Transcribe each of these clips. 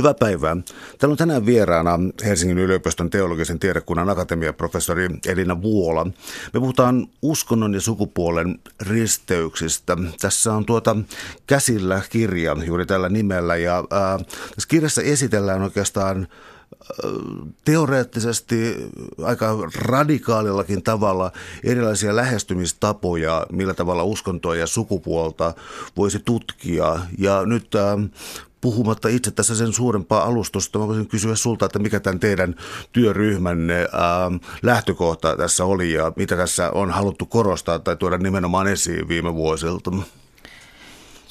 Hyvää päivää. Täällä on tänään vieraana Helsingin yliopiston teologisen tiedekunnan akatemiaprofessori Elina Vuola. Me puhutaan uskonnon ja sukupuolen risteyksistä. Tässä on tuota käsillä kirja juuri tällä nimellä ja ää, tässä kirjassa esitellään oikeastaan teoreettisesti aika radikaalillakin tavalla erilaisia lähestymistapoja, millä tavalla uskontoa ja sukupuolta voisi tutkia. Ja nyt puhumatta itse tässä sen suurempaa alustusta, mä voisin kysyä sulta, että mikä tämän teidän työryhmänne ää, lähtökohta tässä oli ja mitä tässä on haluttu korostaa tai tuoda nimenomaan esiin viime vuosilta?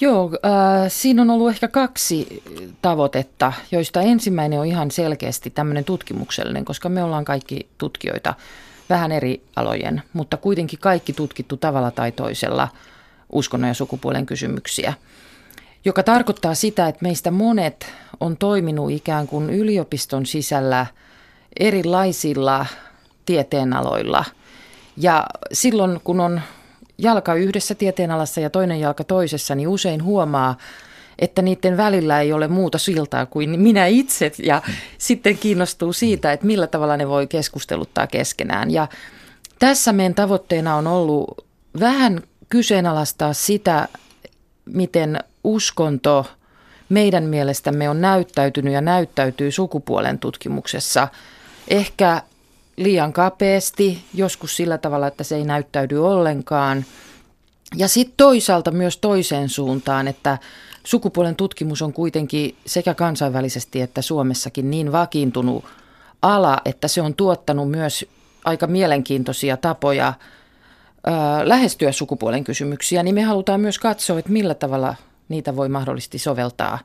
Joo, äh, siinä on ollut ehkä kaksi tavoitetta, joista ensimmäinen on ihan selkeästi tämmöinen tutkimuksellinen, koska me ollaan kaikki tutkijoita vähän eri alojen, mutta kuitenkin kaikki tutkittu tavalla tai toisella uskonnon ja sukupuolen kysymyksiä – joka tarkoittaa sitä, että meistä monet on toiminut ikään kuin yliopiston sisällä erilaisilla tieteenaloilla. Ja silloin, kun on jalka yhdessä tieteenalassa ja toinen jalka toisessa, niin usein huomaa, että niiden välillä ei ole muuta siltaa kuin minä itse ja sitten kiinnostuu siitä, että millä tavalla ne voi keskusteluttaa keskenään. Ja tässä meidän tavoitteena on ollut vähän kyseenalaistaa sitä, miten uskonto meidän mielestämme on näyttäytynyt ja näyttäytyy sukupuolen tutkimuksessa ehkä liian kapeasti, joskus sillä tavalla, että se ei näyttäydy ollenkaan. Ja sitten toisaalta myös toiseen suuntaan, että sukupuolen tutkimus on kuitenkin sekä kansainvälisesti että Suomessakin niin vakiintunut ala, että se on tuottanut myös aika mielenkiintoisia tapoja lähestyä sukupuolen kysymyksiä, niin me halutaan myös katsoa, että millä tavalla niitä voi mahdollisesti soveltaa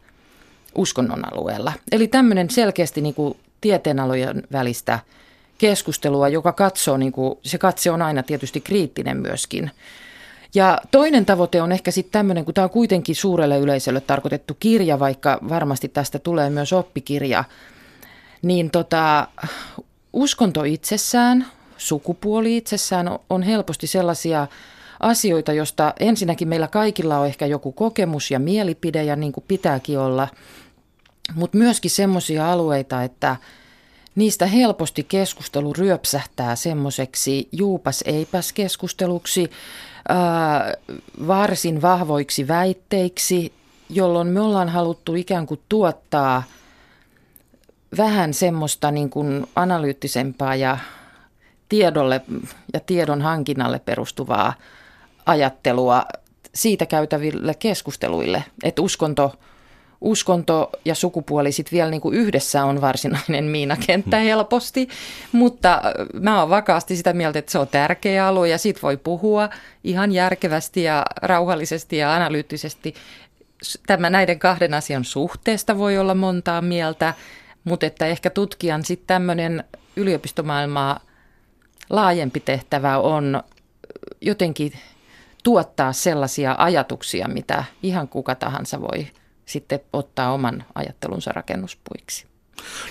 uskonnon alueella. Eli tämmöinen selkeästi niin kuin tieteenalojen välistä keskustelua, joka katsoo, niin kuin, se katse on aina tietysti kriittinen myöskin. Ja toinen tavoite on ehkä sitten tämmöinen, kun tämä on kuitenkin suurelle yleisölle tarkoitettu kirja, vaikka varmasti tästä tulee myös oppikirja, niin tota, uskonto itsessään, sukupuoli itsessään on helposti sellaisia asioita, josta ensinnäkin meillä kaikilla on ehkä joku kokemus ja mielipide ja niin kuin pitääkin olla, mutta myöskin semmoisia alueita, että niistä helposti keskustelu ryöpsähtää semmoiseksi juupas eipäs keskusteluksi, varsin vahvoiksi väitteiksi, jolloin me ollaan haluttu ikään kuin tuottaa vähän semmoista niin kuin analyyttisempaa ja tiedolle ja tiedon hankinnalle perustuvaa ajattelua siitä käytäville keskusteluille, että uskonto, uskonto ja sukupuoli sitten vielä niin kuin yhdessä on varsinainen miinakenttä hmm. helposti, mutta mä oon vakaasti sitä mieltä, että se on tärkeä alue ja siitä voi puhua ihan järkevästi ja rauhallisesti ja analyyttisesti. Tämä näiden kahden asian suhteesta voi olla montaa mieltä, mutta että ehkä tutkijan sitten tämmöinen yliopistomaailmaa laajempi tehtävä on jotenkin tuottaa sellaisia ajatuksia, mitä ihan kuka tahansa voi sitten ottaa oman ajattelunsa rakennuspuiksi.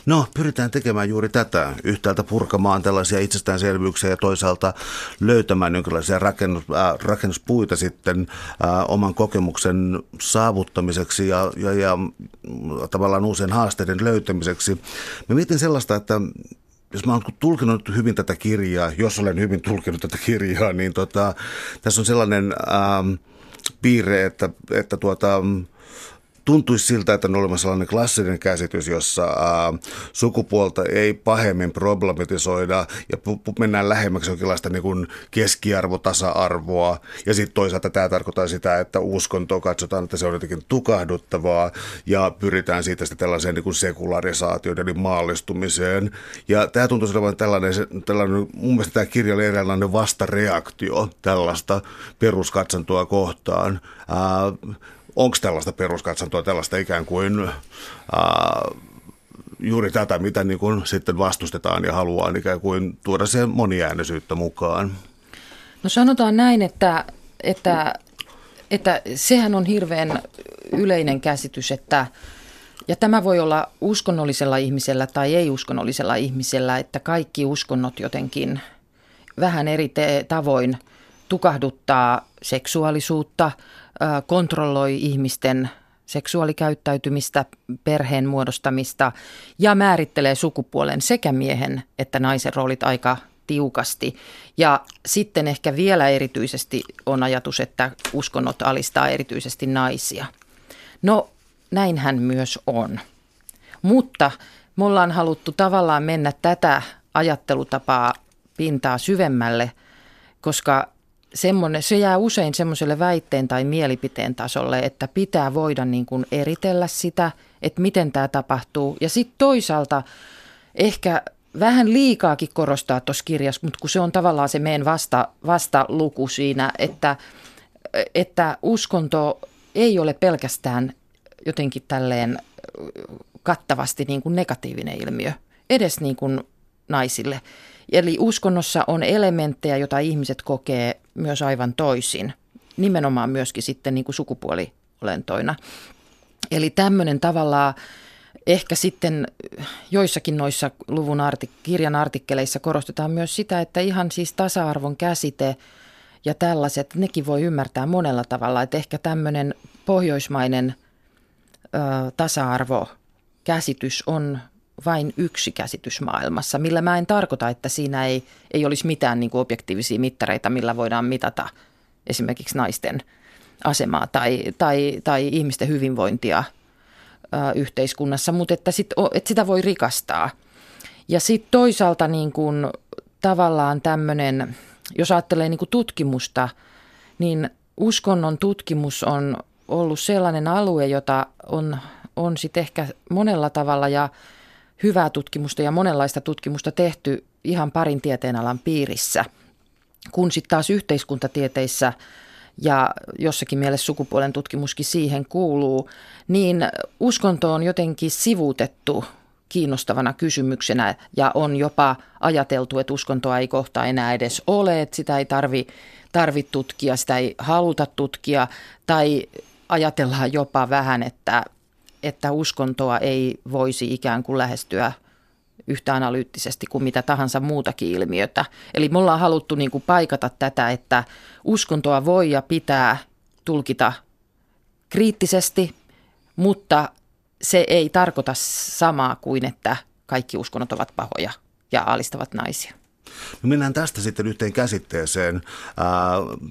No, pyritään tekemään juuri tätä. Yhtäältä purkamaan tällaisia itsestäänselvyyksiä ja toisaalta löytämään jonkinlaisia rakennus, äh, rakennuspuita sitten äh, oman kokemuksen saavuttamiseksi ja, ja, ja tavallaan uusien haasteiden löytämiseksi. Mä mietin sellaista, että jos mä oon tulkinut hyvin tätä kirjaa, jos olen hyvin tulkinut tätä kirjaa, niin tota, tässä on sellainen ähm, piirre, että, että tuota, tuntuisi siltä, että on olemassa sellainen klassinen käsitys, jossa ää, sukupuolta ei pahemmin problematisoida ja pu- mennään lähemmäksi jonkinlaista niin kuin keskiarvo-tasa-arvoa. Ja sitten toisaalta tämä tarkoittaa sitä, että uskonto katsotaan, että se on jotenkin tukahduttavaa ja pyritään siitä sitten tällaiseen niin sekularisaatioon eli maallistumiseen. Ja tämä tuntuu olevan tällainen, tällainen, mun mielestä tämä kirja oli eräänlainen vastareaktio tällaista peruskatsantoa kohtaan. Ää, onko tällaista peruskatsantoa, tällaista ikään kuin ää, juuri tätä, mitä niin kuin sitten vastustetaan ja haluaa ikään kuin tuoda sen moniäänisyyttä mukaan? No sanotaan näin, että, että, että sehän on hirveän yleinen käsitys, että ja tämä voi olla uskonnollisella ihmisellä tai ei-uskonnollisella ihmisellä, että kaikki uskonnot jotenkin vähän eri te- tavoin tukahduttaa seksuaalisuutta, kontrolloi ihmisten seksuaalikäyttäytymistä, perheen muodostamista ja määrittelee sukupuolen sekä miehen että naisen roolit aika tiukasti. Ja sitten ehkä vielä erityisesti on ajatus, että uskonnot alistaa erityisesti naisia. No näinhän myös on. Mutta me ollaan haluttu tavallaan mennä tätä ajattelutapaa pintaa syvemmälle, koska semmoinen, se jää usein semmoiselle väitteen tai mielipiteen tasolle, että pitää voida niin kuin eritellä sitä, että miten tämä tapahtuu. Ja sitten toisaalta ehkä vähän liikaakin korostaa tuossa kirjassa, mutta kun se on tavallaan se meidän vasta, vastaluku siinä, että, että uskonto ei ole pelkästään jotenkin tälleen kattavasti niin kuin negatiivinen ilmiö, edes niin kuin naisille. Eli uskonnossa on elementtejä, joita ihmiset kokee myös aivan toisin, nimenomaan myöskin sitten niin kuin sukupuoliolentoina. Eli tämmöinen tavallaan ehkä sitten joissakin noissa luvun artik- kirjan artikkeleissa korostetaan myös sitä, että ihan siis tasa-arvon käsite ja tällaiset, nekin voi ymmärtää monella tavalla, että ehkä tämmöinen pohjoismainen ö, tasa-arvo käsitys on vain yksi käsitys maailmassa, millä mä en tarkoita, että siinä ei, ei olisi mitään niin kuin objektiivisia mittareita, millä voidaan mitata esimerkiksi naisten asemaa tai, tai, tai ihmisten hyvinvointia ö, yhteiskunnassa, mutta että, sit, että sitä voi rikastaa. Ja sitten toisaalta niin kuin, tavallaan tämmöinen, jos ajattelee niin kuin tutkimusta, niin uskonnon tutkimus on ollut sellainen alue, jota on, on sitten ehkä monella tavalla ja hyvää tutkimusta ja monenlaista tutkimusta tehty ihan parin tieteenalan piirissä, kun sitten taas yhteiskuntatieteissä ja jossakin mielessä sukupuolen tutkimuskin siihen kuuluu, niin uskonto on jotenkin sivuutettu kiinnostavana kysymyksenä ja on jopa ajateltu, että uskontoa ei kohta enää edes ole, että sitä ei tarvi, tarvi tutkia, sitä ei haluta tutkia tai ajatellaan jopa vähän, että että uskontoa ei voisi ikään kuin lähestyä yhtä analyyttisesti kuin mitä tahansa muutakin ilmiötä. Eli me ollaan haluttu niin kuin paikata tätä, että uskontoa voi ja pitää tulkita kriittisesti, mutta se ei tarkoita samaa kuin, että kaikki uskonnot ovat pahoja ja alistavat naisia. No mennään tästä sitten yhteen käsitteeseen. Ää,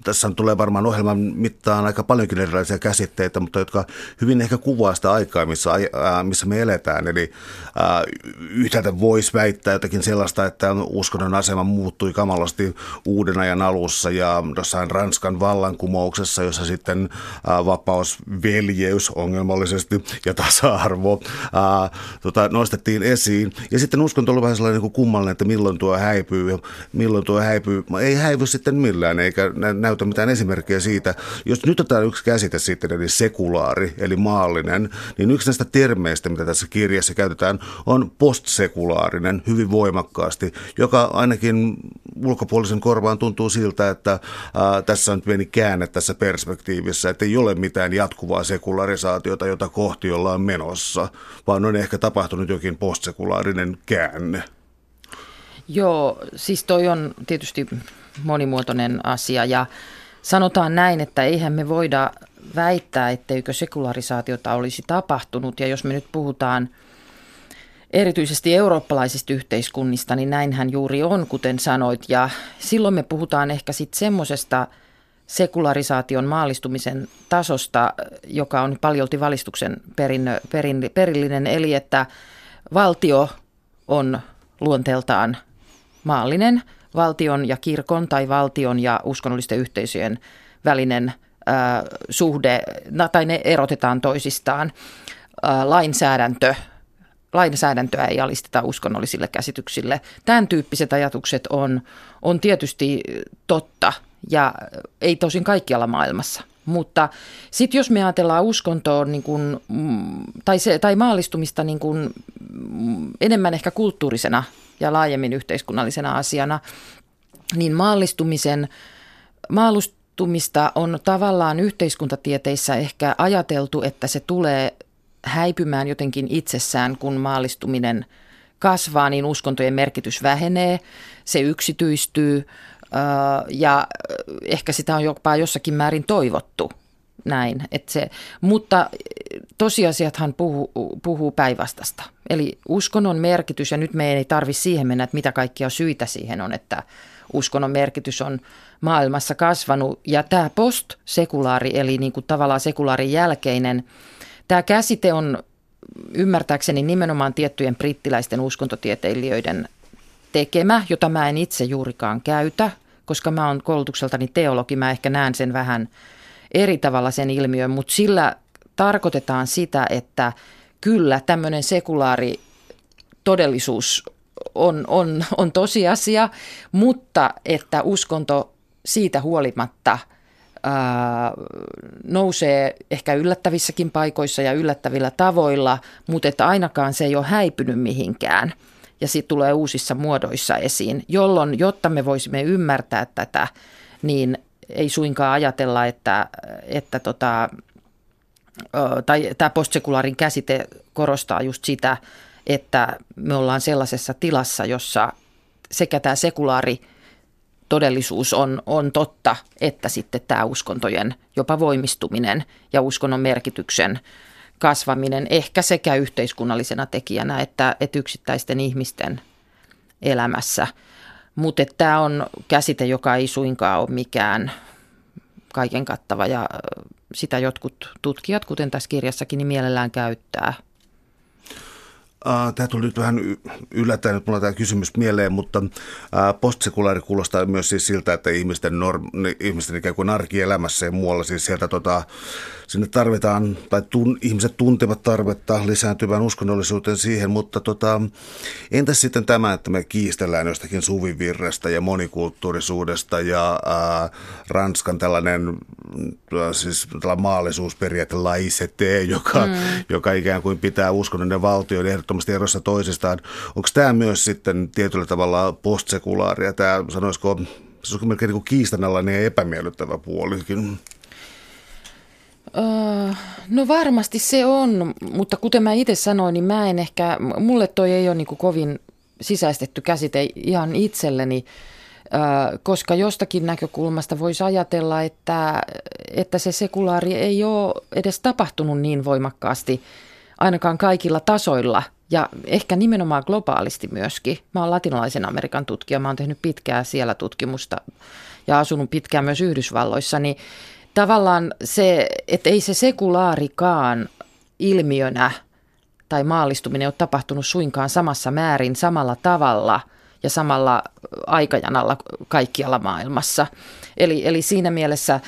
tässä tulee varmaan ohjelman mittaan aika paljonkin erilaisia käsitteitä, mutta jotka hyvin ehkä kuvaa sitä aikaa, missä, ää, missä me eletään. Eli ää, yhtäältä voisi väittää jotakin sellaista, että uskonnon asema muuttui kamalasti uuden ajan alussa ja jossain Ranskan vallankumouksessa, jossa sitten ää, vapaus, veljeys ongelmallisesti ja tasa-arvo ää, tota, nostettiin esiin. Ja sitten uskonto oli vähän sellainen niin kuin kummallinen, että milloin tuo häipyy ja milloin tuo häipyy. Ei häivy sitten millään, eikä näytä mitään esimerkkejä siitä. Jos nyt otetaan yksi käsite sitten, eli sekulaari, eli maallinen, niin yksi näistä termeistä, mitä tässä kirjassa käytetään, on postsekulaarinen hyvin voimakkaasti, joka ainakin ulkopuolisen korvaan tuntuu siltä, että ää, tässä on pieni käänne tässä perspektiivissä, että ei ole mitään jatkuvaa sekularisaatiota, jota kohti ollaan menossa, vaan on ehkä tapahtunut jokin postsekulaarinen käänne. Joo, siis toi on tietysti monimuotoinen asia ja sanotaan näin, että eihän me voida väittää, etteikö sekularisaatiota olisi tapahtunut. Ja jos me nyt puhutaan erityisesti eurooppalaisista yhteiskunnista, niin näinhän juuri on, kuten sanoit. Ja silloin me puhutaan ehkä sitten semmoisesta sekularisaation maallistumisen tasosta, joka on paljolti valistuksen perinnö, perin, perillinen, eli että valtio on luonteeltaan maallinen valtion ja kirkon tai valtion ja uskonnollisten yhteisöjen välinen suhde, tai ne erotetaan toisistaan. Ää, lainsäädäntö, lainsäädäntöä ei alisteta uskonnollisille käsityksille. Tämän tyyppiset ajatukset on, on tietysti totta ja ei tosin kaikkialla maailmassa. Mutta sitten jos me ajatellaan uskontoa niin kun, mm, tai, se, tai maallistumista niin kun, mm, enemmän ehkä kulttuurisena ja laajemmin yhteiskunnallisena asiana, niin maallistumisen, maallistumista on tavallaan yhteiskuntatieteissä ehkä ajateltu, että se tulee häipymään jotenkin itsessään, kun maallistuminen kasvaa, niin uskontojen merkitys vähenee, se yksityistyy ja ehkä sitä on jopa jossakin määrin toivottu näin. Et se, mutta tosiasiathan puhuu, puhuu päinvastasta. Eli uskonnon merkitys, ja nyt me ei tarvi siihen mennä, että mitä kaikkia syitä siihen on, että uskonnon merkitys on maailmassa kasvanut. Ja tämä post-sekulaari, eli niin kuin tavallaan sekulaarin jälkeinen, tämä käsite on ymmärtääkseni nimenomaan tiettyjen brittiläisten uskontotieteilijöiden tekemä, jota mä en itse juurikaan käytä, koska mä oon koulutukseltani teologi, mä ehkä näen sen vähän eri tavalla sen ilmiön, mutta sillä tarkoitetaan sitä, että kyllä tämmöinen sekulaari todellisuus on, on, on tosiasia, mutta että uskonto siitä huolimatta ää, nousee ehkä yllättävissäkin paikoissa ja yllättävillä tavoilla, mutta että ainakaan se ei ole häipynyt mihinkään. Ja sitten tulee uusissa muodoissa esiin, jolloin, jotta me voisimme ymmärtää tätä, niin ei suinkaan ajatella, että, että tota, tai tämä postsekulaarin käsite korostaa just sitä, että me ollaan sellaisessa tilassa, jossa sekä tämä sekulaari todellisuus on, on totta, että sitten tämä uskontojen jopa voimistuminen ja uskonnon merkityksen kasvaminen ehkä sekä yhteiskunnallisena tekijänä että, että yksittäisten ihmisten elämässä. Mutta tämä on käsite, joka ei suinkaan ole mikään kaiken kattava ja sitä jotkut tutkijat, kuten tässä kirjassakin, niin mielellään käyttää – Tämä tuli nyt vähän yllättäen, että mulla tämä kysymys mieleen, mutta postsekulaari kuulostaa myös siis siltä, että ihmisten, norm, ihmisten ikään kuin arkielämässä ja muualla, siis sieltä tota, sinne tarvitaan, tai tun, ihmiset tuntevat tarvetta lisääntyvään uskonnollisuuteen siihen, mutta tota, entäs sitten tämä, että me kiistellään jostakin suvivirrestä ja monikulttuurisuudesta ja ää, Ranskan tällainen siis tällainen maallisuusperiaate laisete, joka, mm. joka ikään kuin pitää uskonnollinen valtio ehdottomasti erossa toisistaan. Onko tämä myös sitten tietyllä tavalla postsekulaaria? Tämä sanoisiko, se on melkein niin kiistanalainen ja epämiellyttävä puolikin. Öö, no varmasti se on, mutta kuten mä itse sanoin, niin mä en ehkä, mulle toi ei ole niin kovin sisäistetty käsite ihan itselleni, öö, koska jostakin näkökulmasta voisi ajatella, että, että se sekulaari ei ole edes tapahtunut niin voimakkaasti, ainakaan kaikilla tasoilla ja ehkä nimenomaan globaalisti myöskin. Mä oon latinalaisen Amerikan tutkija, mä oon tehnyt pitkää siellä tutkimusta ja asunut pitkään myös Yhdysvalloissa, niin tavallaan se, että ei se sekulaarikaan ilmiönä tai maallistuminen ole tapahtunut suinkaan samassa määrin, samalla tavalla ja samalla aikajanalla kaikkialla maailmassa. Eli, eli siinä mielessä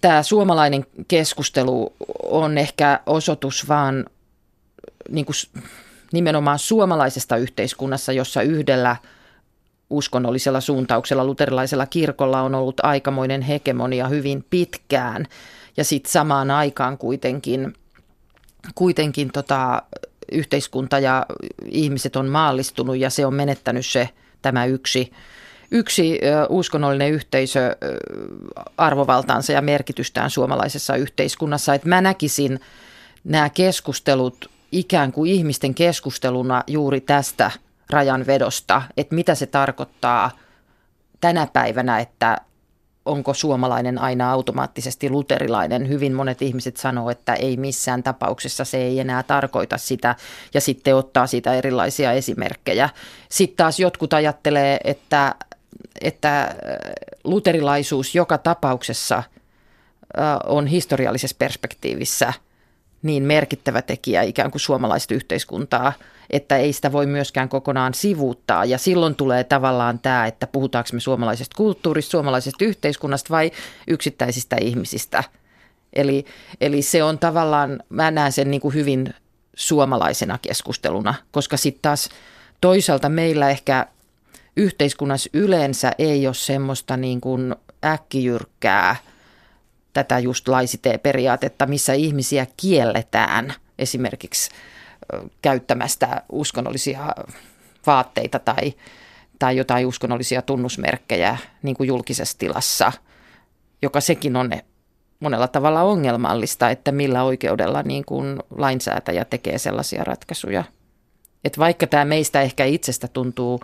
tämä suomalainen keskustelu on ehkä osoitus vaan niin kuin nimenomaan suomalaisesta yhteiskunnassa, jossa yhdellä – uskonnollisella suuntauksella luterilaisella kirkolla on ollut aikamoinen hegemonia hyvin pitkään. Ja sitten samaan aikaan kuitenkin, kuitenkin tota, yhteiskunta ja ihmiset on maallistunut ja se on menettänyt se tämä yksi, yksi uskonnollinen yhteisö arvovaltaansa ja merkitystään suomalaisessa yhteiskunnassa. Et mä näkisin nämä keskustelut ikään kuin ihmisten keskusteluna juuri tästä – rajanvedosta, että mitä se tarkoittaa tänä päivänä, että onko suomalainen aina automaattisesti luterilainen. Hyvin monet ihmiset sanoo, että ei missään tapauksessa se ei enää tarkoita sitä ja sitten ottaa siitä erilaisia esimerkkejä. Sitten taas jotkut ajattelee, että, että luterilaisuus joka tapauksessa on historiallisessa perspektiivissä niin merkittävä tekijä ikään kuin suomalaista yhteiskuntaa – että ei sitä voi myöskään kokonaan sivuuttaa. Ja silloin tulee tavallaan tämä, että puhutaanko me suomalaisesta kulttuurista, suomalaisesta yhteiskunnasta vai yksittäisistä ihmisistä. Eli, eli se on tavallaan, mä näen sen niin kuin hyvin suomalaisena keskusteluna, koska sitten taas toisaalta meillä ehkä yhteiskunnassa yleensä ei ole semmoista niin kuin äkkijyrkkää tätä just laisitee-periaatetta, missä ihmisiä kielletään esimerkiksi – käyttämästä uskonnollisia vaatteita tai, tai jotain uskonnollisia tunnusmerkkejä niin kuin julkisessa tilassa, joka sekin on monella tavalla ongelmallista, että millä oikeudella niin kuin lainsäätäjä tekee sellaisia ratkaisuja. Että vaikka tämä meistä ehkä itsestä tuntuu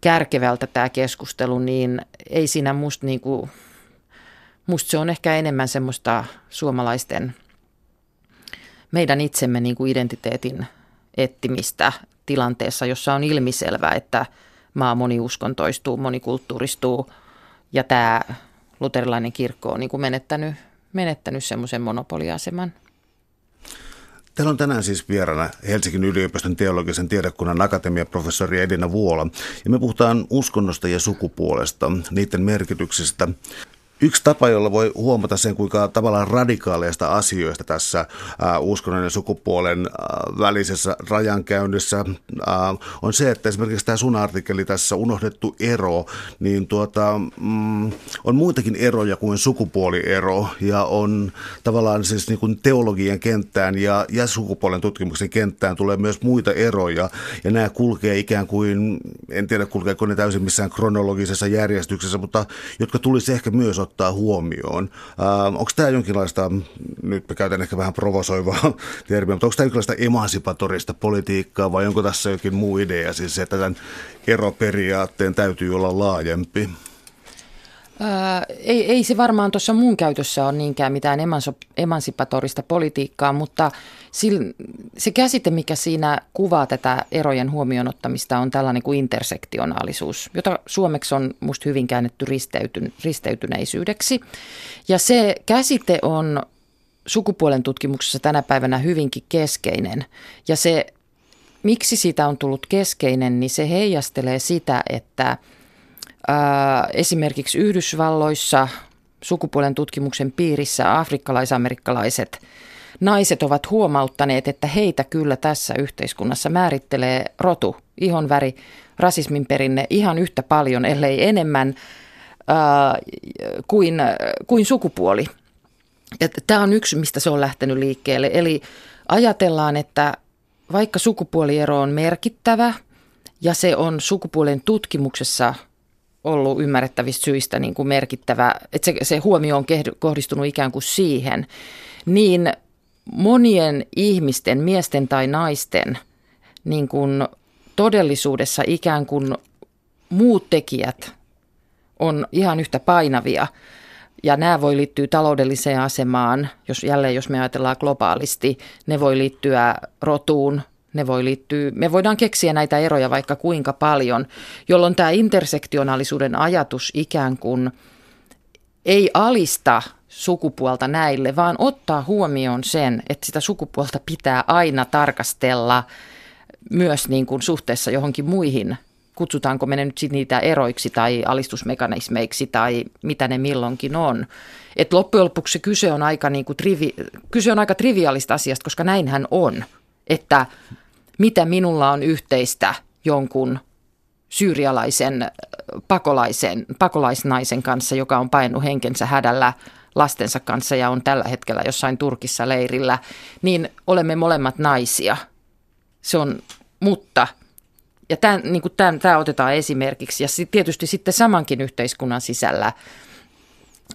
kärkevältä tämä keskustelu, niin ei siinä musta, niin kuin, musta se on ehkä enemmän semmoista suomalaisten – meidän itsemme niin kuin identiteetin ettimistä tilanteessa, jossa on ilmiselvää, että maa moniuskontoistuu, monikulttuuristuu ja tämä luterilainen kirkko on niin kuin menettänyt, menettänyt semmoisen monopoliaseman. Täällä on tänään siis vieraana Helsingin yliopiston teologisen tiedekunnan akatemiaprofessori Edina Vuola. Ja me puhutaan uskonnosta ja sukupuolesta, niiden merkityksestä Yksi tapa, jolla voi huomata sen, kuinka tavallaan radikaaleista asioista tässä uskonnon ja sukupuolen välisessä rajankäynnissä on se, että esimerkiksi tämä sun artikkeli tässä unohdettu ero, niin tuota, mm, on muitakin eroja kuin sukupuoliero ja on tavallaan siis niin kuin teologian kenttään ja, ja sukupuolen tutkimuksen kenttään tulee myös muita eroja. Ja nämä kulkee ikään kuin, en tiedä kulkeeko ne täysin missään kronologisessa järjestyksessä, mutta jotka tulisi ehkä myös ottaa huomioon. Äh, onko tämä jonkinlaista, nyt mä käytän ehkä vähän provosoivaa termiä, mutta onko tämä jonkinlaista emansipatorista politiikkaa vai onko tässä jokin muu idea, siis se, että tämän eroperiaatteen täytyy olla laajempi? Ää, ei, ei se varmaan tuossa mun käytössä ole niinkään mitään emansipatorista politiikkaa, mutta sil, se käsite, mikä siinä kuvaa tätä erojen huomioon ottamista, on tällainen kuin intersektionaalisuus, jota suomeksi on musta hyvin käännetty risteytyn, risteytyneisyydeksi. Ja se käsite on sukupuolen tutkimuksessa tänä päivänä hyvinkin keskeinen. Ja se, miksi siitä on tullut keskeinen, niin se heijastelee sitä, että – esimerkiksi Yhdysvalloissa sukupuolen tutkimuksen piirissä afrikkalaisamerikkalaiset naiset ovat huomauttaneet, että heitä kyllä tässä yhteiskunnassa määrittelee rotu, ihonväri, rasismin perinne ihan yhtä paljon, ellei enemmän ää, kuin, kuin sukupuoli. Tämä on yksi, mistä se on lähtenyt liikkeelle. Eli ajatellaan, että vaikka sukupuoliero on merkittävä ja se on sukupuolen tutkimuksessa – ollut ymmärrettävistä syistä niin kuin merkittävä, että se, se huomio on kohdistunut ikään kuin siihen, niin monien ihmisten, miesten tai naisten niin kuin todellisuudessa ikään kuin muut tekijät on ihan yhtä painavia. Ja nämä voi liittyä taloudelliseen asemaan, jos jälleen jos me ajatellaan globaalisti, ne voi liittyä rotuun, ne voi liittyä, me voidaan keksiä näitä eroja vaikka kuinka paljon, jolloin tämä intersektionaalisuuden ajatus ikään kuin ei alista sukupuolta näille, vaan ottaa huomioon sen, että sitä sukupuolta pitää aina tarkastella myös niin kuin suhteessa johonkin muihin kutsutaanko me nyt sit niitä eroiksi tai alistusmekanismeiksi tai mitä ne milloinkin on. Et loppujen lopuksi kyse on aika, niin kuin trivi, kyse on aika triviaalista asiasta, koska näinhän on, että mitä minulla on yhteistä jonkun syyrialaisen pakolaisen, pakolaisnaisen kanssa, joka on painut henkensä hädällä lastensa kanssa ja on tällä hetkellä jossain Turkissa leirillä, niin olemme molemmat naisia. Se on, mutta, ja tämän, niin tämä otetaan esimerkiksi, ja tietysti sitten samankin yhteiskunnan sisällä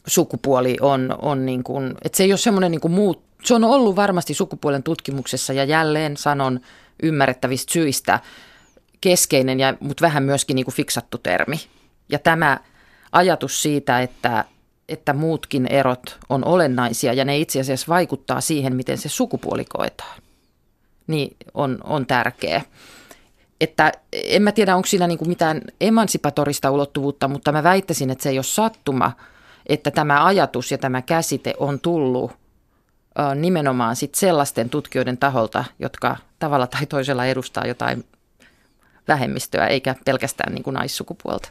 sukupuoli on, on niin kuin, että se ei ole semmoinen niin kuin muut, se on ollut varmasti sukupuolen tutkimuksessa ja jälleen sanon ymmärrettävistä syistä keskeinen, ja, mutta vähän myöskin niin kuin fiksattu termi. Ja tämä ajatus siitä, että, että muutkin erot on olennaisia ja ne itse asiassa vaikuttaa siihen, miten se sukupuoli koetaan, niin on, on tärkeä. Että en mä tiedä, onko siinä niin kuin mitään emansipatorista ulottuvuutta, mutta mä väittäisin, että se ei ole sattuma, että tämä ajatus ja tämä käsite on tullut nimenomaan sit sellaisten tutkijoiden taholta, jotka tavalla tai toisella edustaa jotain vähemmistöä, eikä pelkästään niin kuin naissukupuolta.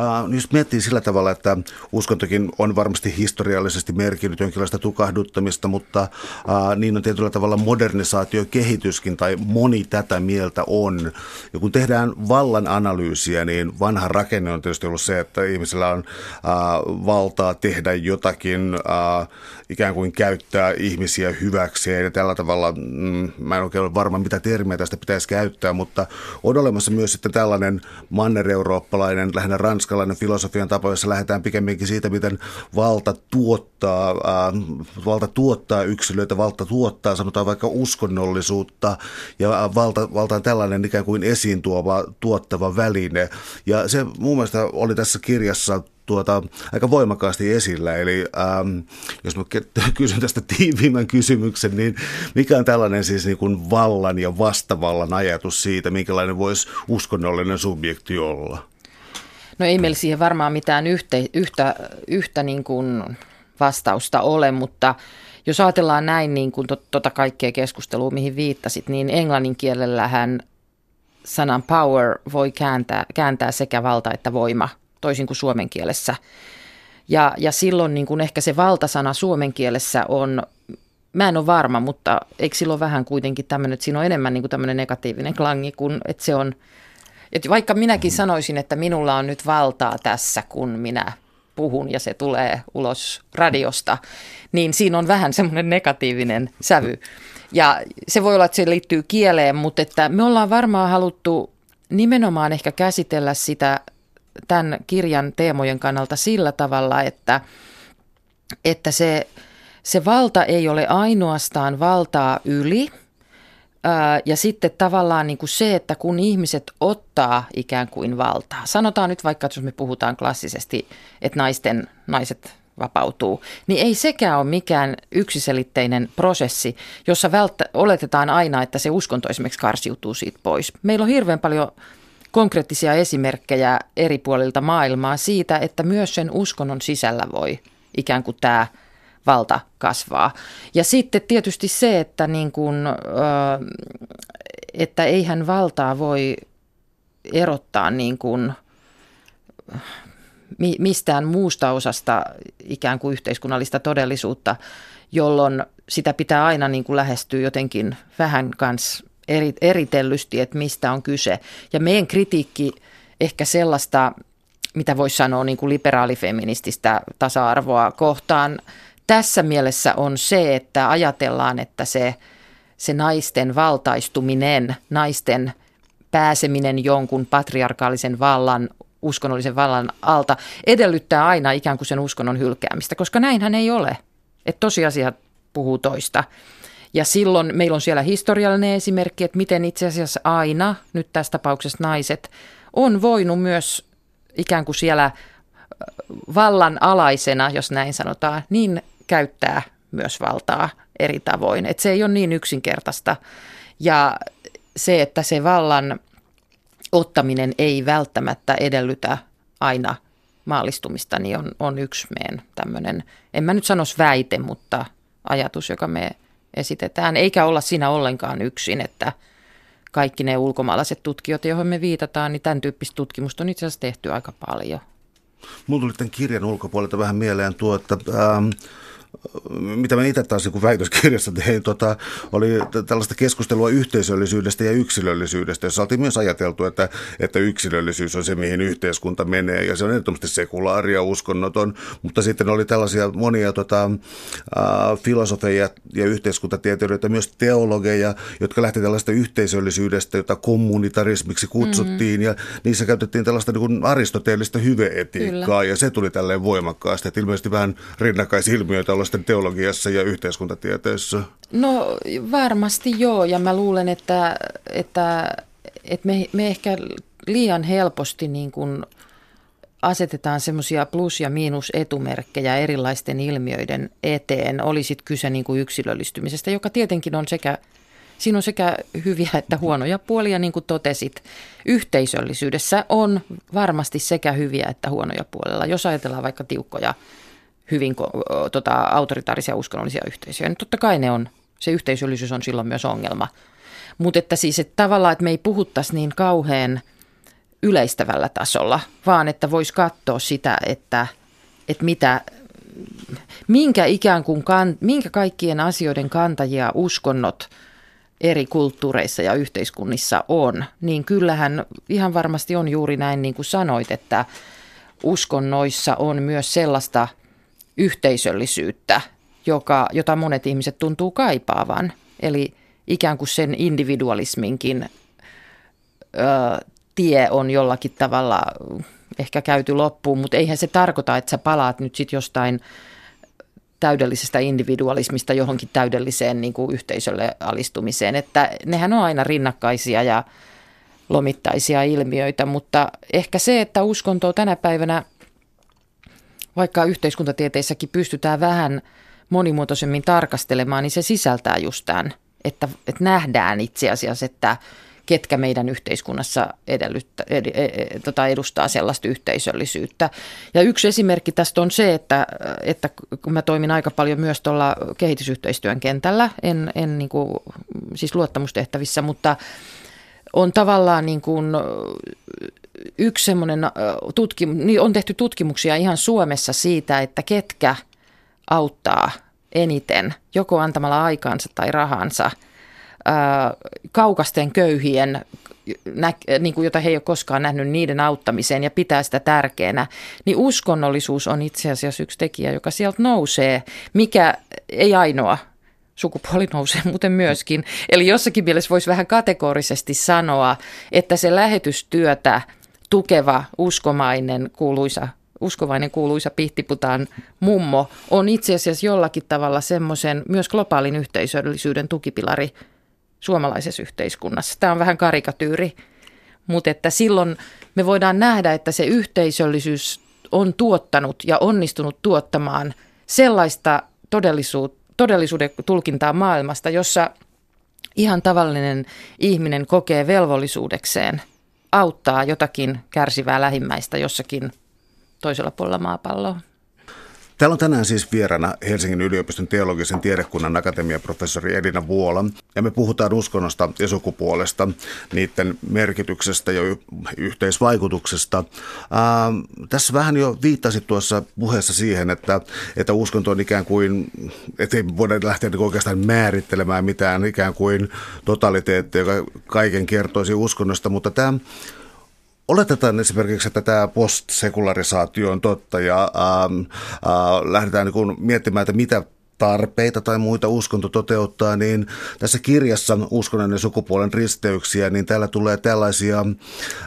Uh, jos miettii sillä tavalla, että uskontokin on varmasti historiallisesti merkinnyt jonkinlaista tukahduttamista, mutta uh, niin on tietyllä tavalla modernisaatiokehityskin tai moni tätä mieltä on. Ja kun tehdään vallan analyysiä, niin vanha rakenne on tietysti ollut se, että ihmisellä on uh, valtaa tehdä jotakin, uh, ikään kuin käyttää ihmisiä hyväkseen ja tällä tavalla, mm, mä en oikein ole varma mitä termiä tästä pitäisi käyttää, mutta on olemassa myös sitten tällainen manner-eurooppalainen, lähinnä ranska ranskalainen filosofian tapa, jossa lähdetään pikemminkin siitä, miten valta tuottaa, äh, valta tuottaa yksilöitä, valta tuottaa sanotaan vaikka uskonnollisuutta ja valta, valta on tällainen ikään kuin esiin tuova, tuottava väline. Ja se mun mielestä oli tässä kirjassa tuota, aika voimakkaasti esillä. Eli ähm, jos mä kysyn tästä tiiviimmän kysymyksen, niin mikä on tällainen siis niin kuin vallan ja vastavallan ajatus siitä, minkälainen voisi uskonnollinen subjekti olla? No ei meillä siihen varmaan mitään yhtä, yhtä, yhtä niin kuin vastausta ole, mutta jos ajatellaan näin niin kuin tuota kaikkea keskustelua, mihin viittasit, niin englannin kielellähän sanan power voi kääntää, kääntää sekä valta että voima, toisin kuin suomen kielessä. Ja, ja silloin niin kuin ehkä se valtasana suomen kielessä on, mä en ole varma, mutta eikö silloin vähän kuitenkin tämmöinen, että siinä on enemmän niin kuin tämmöinen negatiivinen klangi, kuin että se on, että vaikka minäkin sanoisin, että minulla on nyt valtaa tässä, kun minä puhun ja se tulee ulos radiosta, niin siinä on vähän semmoinen negatiivinen sävy. Ja se voi olla, että se liittyy kieleen, mutta että me ollaan varmaan haluttu nimenomaan ehkä käsitellä sitä tämän kirjan teemojen kannalta sillä tavalla, että, että se, se valta ei ole ainoastaan valtaa yli – ja sitten tavallaan niin kuin se, että kun ihmiset ottaa ikään kuin valtaa, sanotaan nyt vaikka, että jos me puhutaan klassisesti, että naisten, naiset vapautuu, niin ei sekään ole mikään yksiselitteinen prosessi, jossa välttä, oletetaan aina, että se uskonto esimerkiksi karsiutuu siitä pois. Meillä on hirveän paljon konkreettisia esimerkkejä eri puolilta maailmaa siitä, että myös sen uskonnon sisällä voi ikään kuin tämä valta kasvaa. Ja sitten tietysti se, että, niin kuin, että eihän valtaa voi erottaa niin kuin mistään muusta osasta ikään kuin yhteiskunnallista todellisuutta, jolloin sitä pitää aina niin kuin lähestyä jotenkin vähän kans eri, eritellysti, että mistä on kyse. Ja meidän kritiikki ehkä sellaista, mitä voisi sanoa niin kuin liberaalifeminististä tasa-arvoa kohtaan, tässä mielessä on se, että ajatellaan, että se, se naisten valtaistuminen, naisten pääseminen jonkun patriarkaalisen vallan uskonnollisen vallan alta edellyttää aina ikään kuin sen uskonnon hylkäämistä, koska näinhän ei ole. Että tosiasiat puhuu toista. Ja silloin meillä on siellä historiallinen esimerkki, että miten itse asiassa aina, nyt tässä tapauksessa naiset, on voinut myös ikään kuin siellä vallan alaisena, jos näin sanotaan, niin käyttää myös valtaa eri tavoin. Et se ei ole niin yksinkertaista. Ja se, että se vallan ottaminen ei välttämättä edellytä aina maallistumista, niin on, on yksi meidän tämmöinen, en mä nyt sanoisi väite, mutta ajatus, joka me esitetään. Eikä olla siinä ollenkaan yksin, että kaikki ne ulkomaalaiset tutkijat, joihin me viitataan, niin tämän tyyppistä tutkimusta on itse asiassa tehty aika paljon. Mulla tuli tämän kirjan ulkopuolelta vähän mieleen tuo, että ähm, mitä mä itse taas niin väitöskirjassa tein, tota, oli tällaista keskustelua yhteisöllisyydestä ja yksilöllisyydestä, jossa oltiin myös ajateltu, että, että yksilöllisyys on se, mihin yhteiskunta menee, ja se on ehdottomasti sekulaari ja uskonnoton, mutta sitten oli tällaisia monia tota, äh, filosofeja ja yhteiskuntatieteilijöitä, myös teologeja, jotka lähti tällaista yhteisöllisyydestä, jota kommunitarismiksi kutsuttiin, mm-hmm. ja niissä käytettiin tällaista niin aristoteellista hyveetiikkaa, Kyllä. ja se tuli tälleen voimakkaasti, että ilmeisesti vähän rinnakkaisilmiöitä olla sitten teologiassa ja yhteiskuntatieteessä? No varmasti joo, ja mä luulen, että, että, että me, me ehkä liian helposti niin kuin asetetaan semmoisia plus- ja miinusetumerkkejä erilaisten ilmiöiden eteen. Olisit kyse niin kuin yksilöllistymisestä, joka tietenkin on sekä, siinä on sekä hyviä että huonoja puolia, niin kuin totesit. Yhteisöllisyydessä on varmasti sekä hyviä että huonoja puolella. Jos ajatellaan vaikka tiukkoja hyvin tota, autoritaarisia uskonnollisia yhteisöjä, niin totta kai ne on, se yhteisöllisyys on silloin myös ongelma. Mutta että siis että tavallaan, että me ei puhuttaisi niin kauhean yleistävällä tasolla, vaan että voisi katsoa sitä, että, että mitä, minkä ikään kuin, kan, minkä kaikkien asioiden kantajia uskonnot eri kulttuureissa ja yhteiskunnissa on, niin kyllähän ihan varmasti on juuri näin niin kuin sanoit, että uskonnoissa on myös sellaista – yhteisöllisyyttä, joka, jota monet ihmiset tuntuu kaipaavan. Eli ikään kuin sen individualisminkin ö, tie on jollakin tavalla ehkä käyty loppuun, mutta eihän se tarkoita, että sä palaat nyt sitten jostain täydellisestä individualismista johonkin täydelliseen niin kuin yhteisölle alistumiseen. Että nehän on aina rinnakkaisia ja lomittaisia ilmiöitä, mutta ehkä se, että uskonto tänä päivänä – vaikka yhteiskuntatieteissäkin pystytään vähän monimuotoisemmin tarkastelemaan, niin se sisältää just tämän, että, että nähdään itse asiassa, että ketkä meidän yhteiskunnassa edellyttä, ed, ed, ed, tota edustaa sellaista yhteisöllisyyttä. Ja yksi esimerkki tästä on se, että, että kun mä toimin aika paljon myös tuolla kehitysyhteistyön kentällä, en, en niin kuin, siis luottamustehtävissä, mutta on tavallaan niin kuin yksi semmoinen tutkim, niin on tehty tutkimuksia ihan Suomessa siitä, että ketkä auttaa eniten, joko antamalla aikaansa tai rahansa – kaukasten köyhien, niin kuin jota he ei ole koskaan nähnyt, niiden auttamiseen ja pitää sitä tärkeänä, niin uskonnollisuus on itse asiassa yksi tekijä, joka sieltä nousee, mikä ei ainoa, sukupuoli nousee muuten myöskin. Eli jossakin mielessä voisi vähän kategorisesti sanoa, että se lähetystyötä tukeva, uskomainen, kuuluisa uskovainen kuuluisa pihtiputaan mummo on itse asiassa jollakin tavalla semmoisen myös globaalin yhteisöllisyyden tukipilari suomalaisessa yhteiskunnassa. Tämä on vähän karikatyyri, mutta että silloin me voidaan nähdä, että se yhteisöllisyys on tuottanut ja onnistunut tuottamaan sellaista todellisuuden tulkintaa maailmasta, jossa ihan tavallinen ihminen kokee velvollisuudekseen auttaa jotakin kärsivää lähimmäistä jossakin toisella puolella maapalloa. Täällä on tänään siis vieraana Helsingin yliopiston teologisen tiedekunnan akatemian professori Elina Vuola. Ja me puhutaan uskonnosta ja sukupuolesta, niiden merkityksestä ja yhteisvaikutuksesta. Ää, tässä vähän jo viittasit tuossa puheessa siihen, että, että uskonto on ikään kuin, ettei voida lähteä niin oikeastaan määrittelemään mitään ikään kuin totaliteettia, joka kaiken kertoisi uskonnosta, mutta tämä Oletetaan esimerkiksi, että tämä postsekularisaatio on totta ja ähm, äh, lähdetään niin miettimään, että mitä tarpeita tai muita uskonto toteuttaa, niin tässä kirjassa Uskonnon ja sukupuolen risteyksiä, niin täällä tulee tällaisia,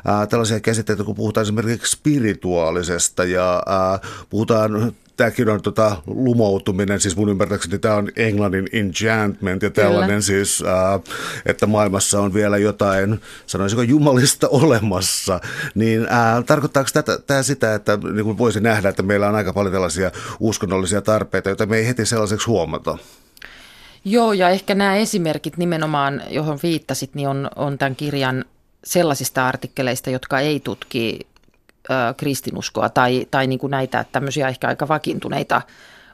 ää, äh, tällaisia käsitteitä, kun puhutaan esimerkiksi spirituaalisesta ja ää, äh, puhutaan tämäkin on tota, lumoutuminen, siis mun ymmärtääkseni tämä on englannin enchantment ja tällainen Kyllä. siis, äh, että maailmassa on vielä jotain, sanoisiko jumalista olemassa, niin äh, tarkoittaako tätä, tämä sitä, että niin kuin voisi nähdä, että meillä on aika paljon tällaisia uskonnollisia tarpeita, joita me ei heti sellaiseksi huomata? Joo, ja ehkä nämä esimerkit nimenomaan, johon viittasit, niin on, on tämän kirjan sellaisista artikkeleista, jotka ei tutki kristinuskoa tai, tai niin kuin näitä tämmöisiä ehkä aika vakiintuneita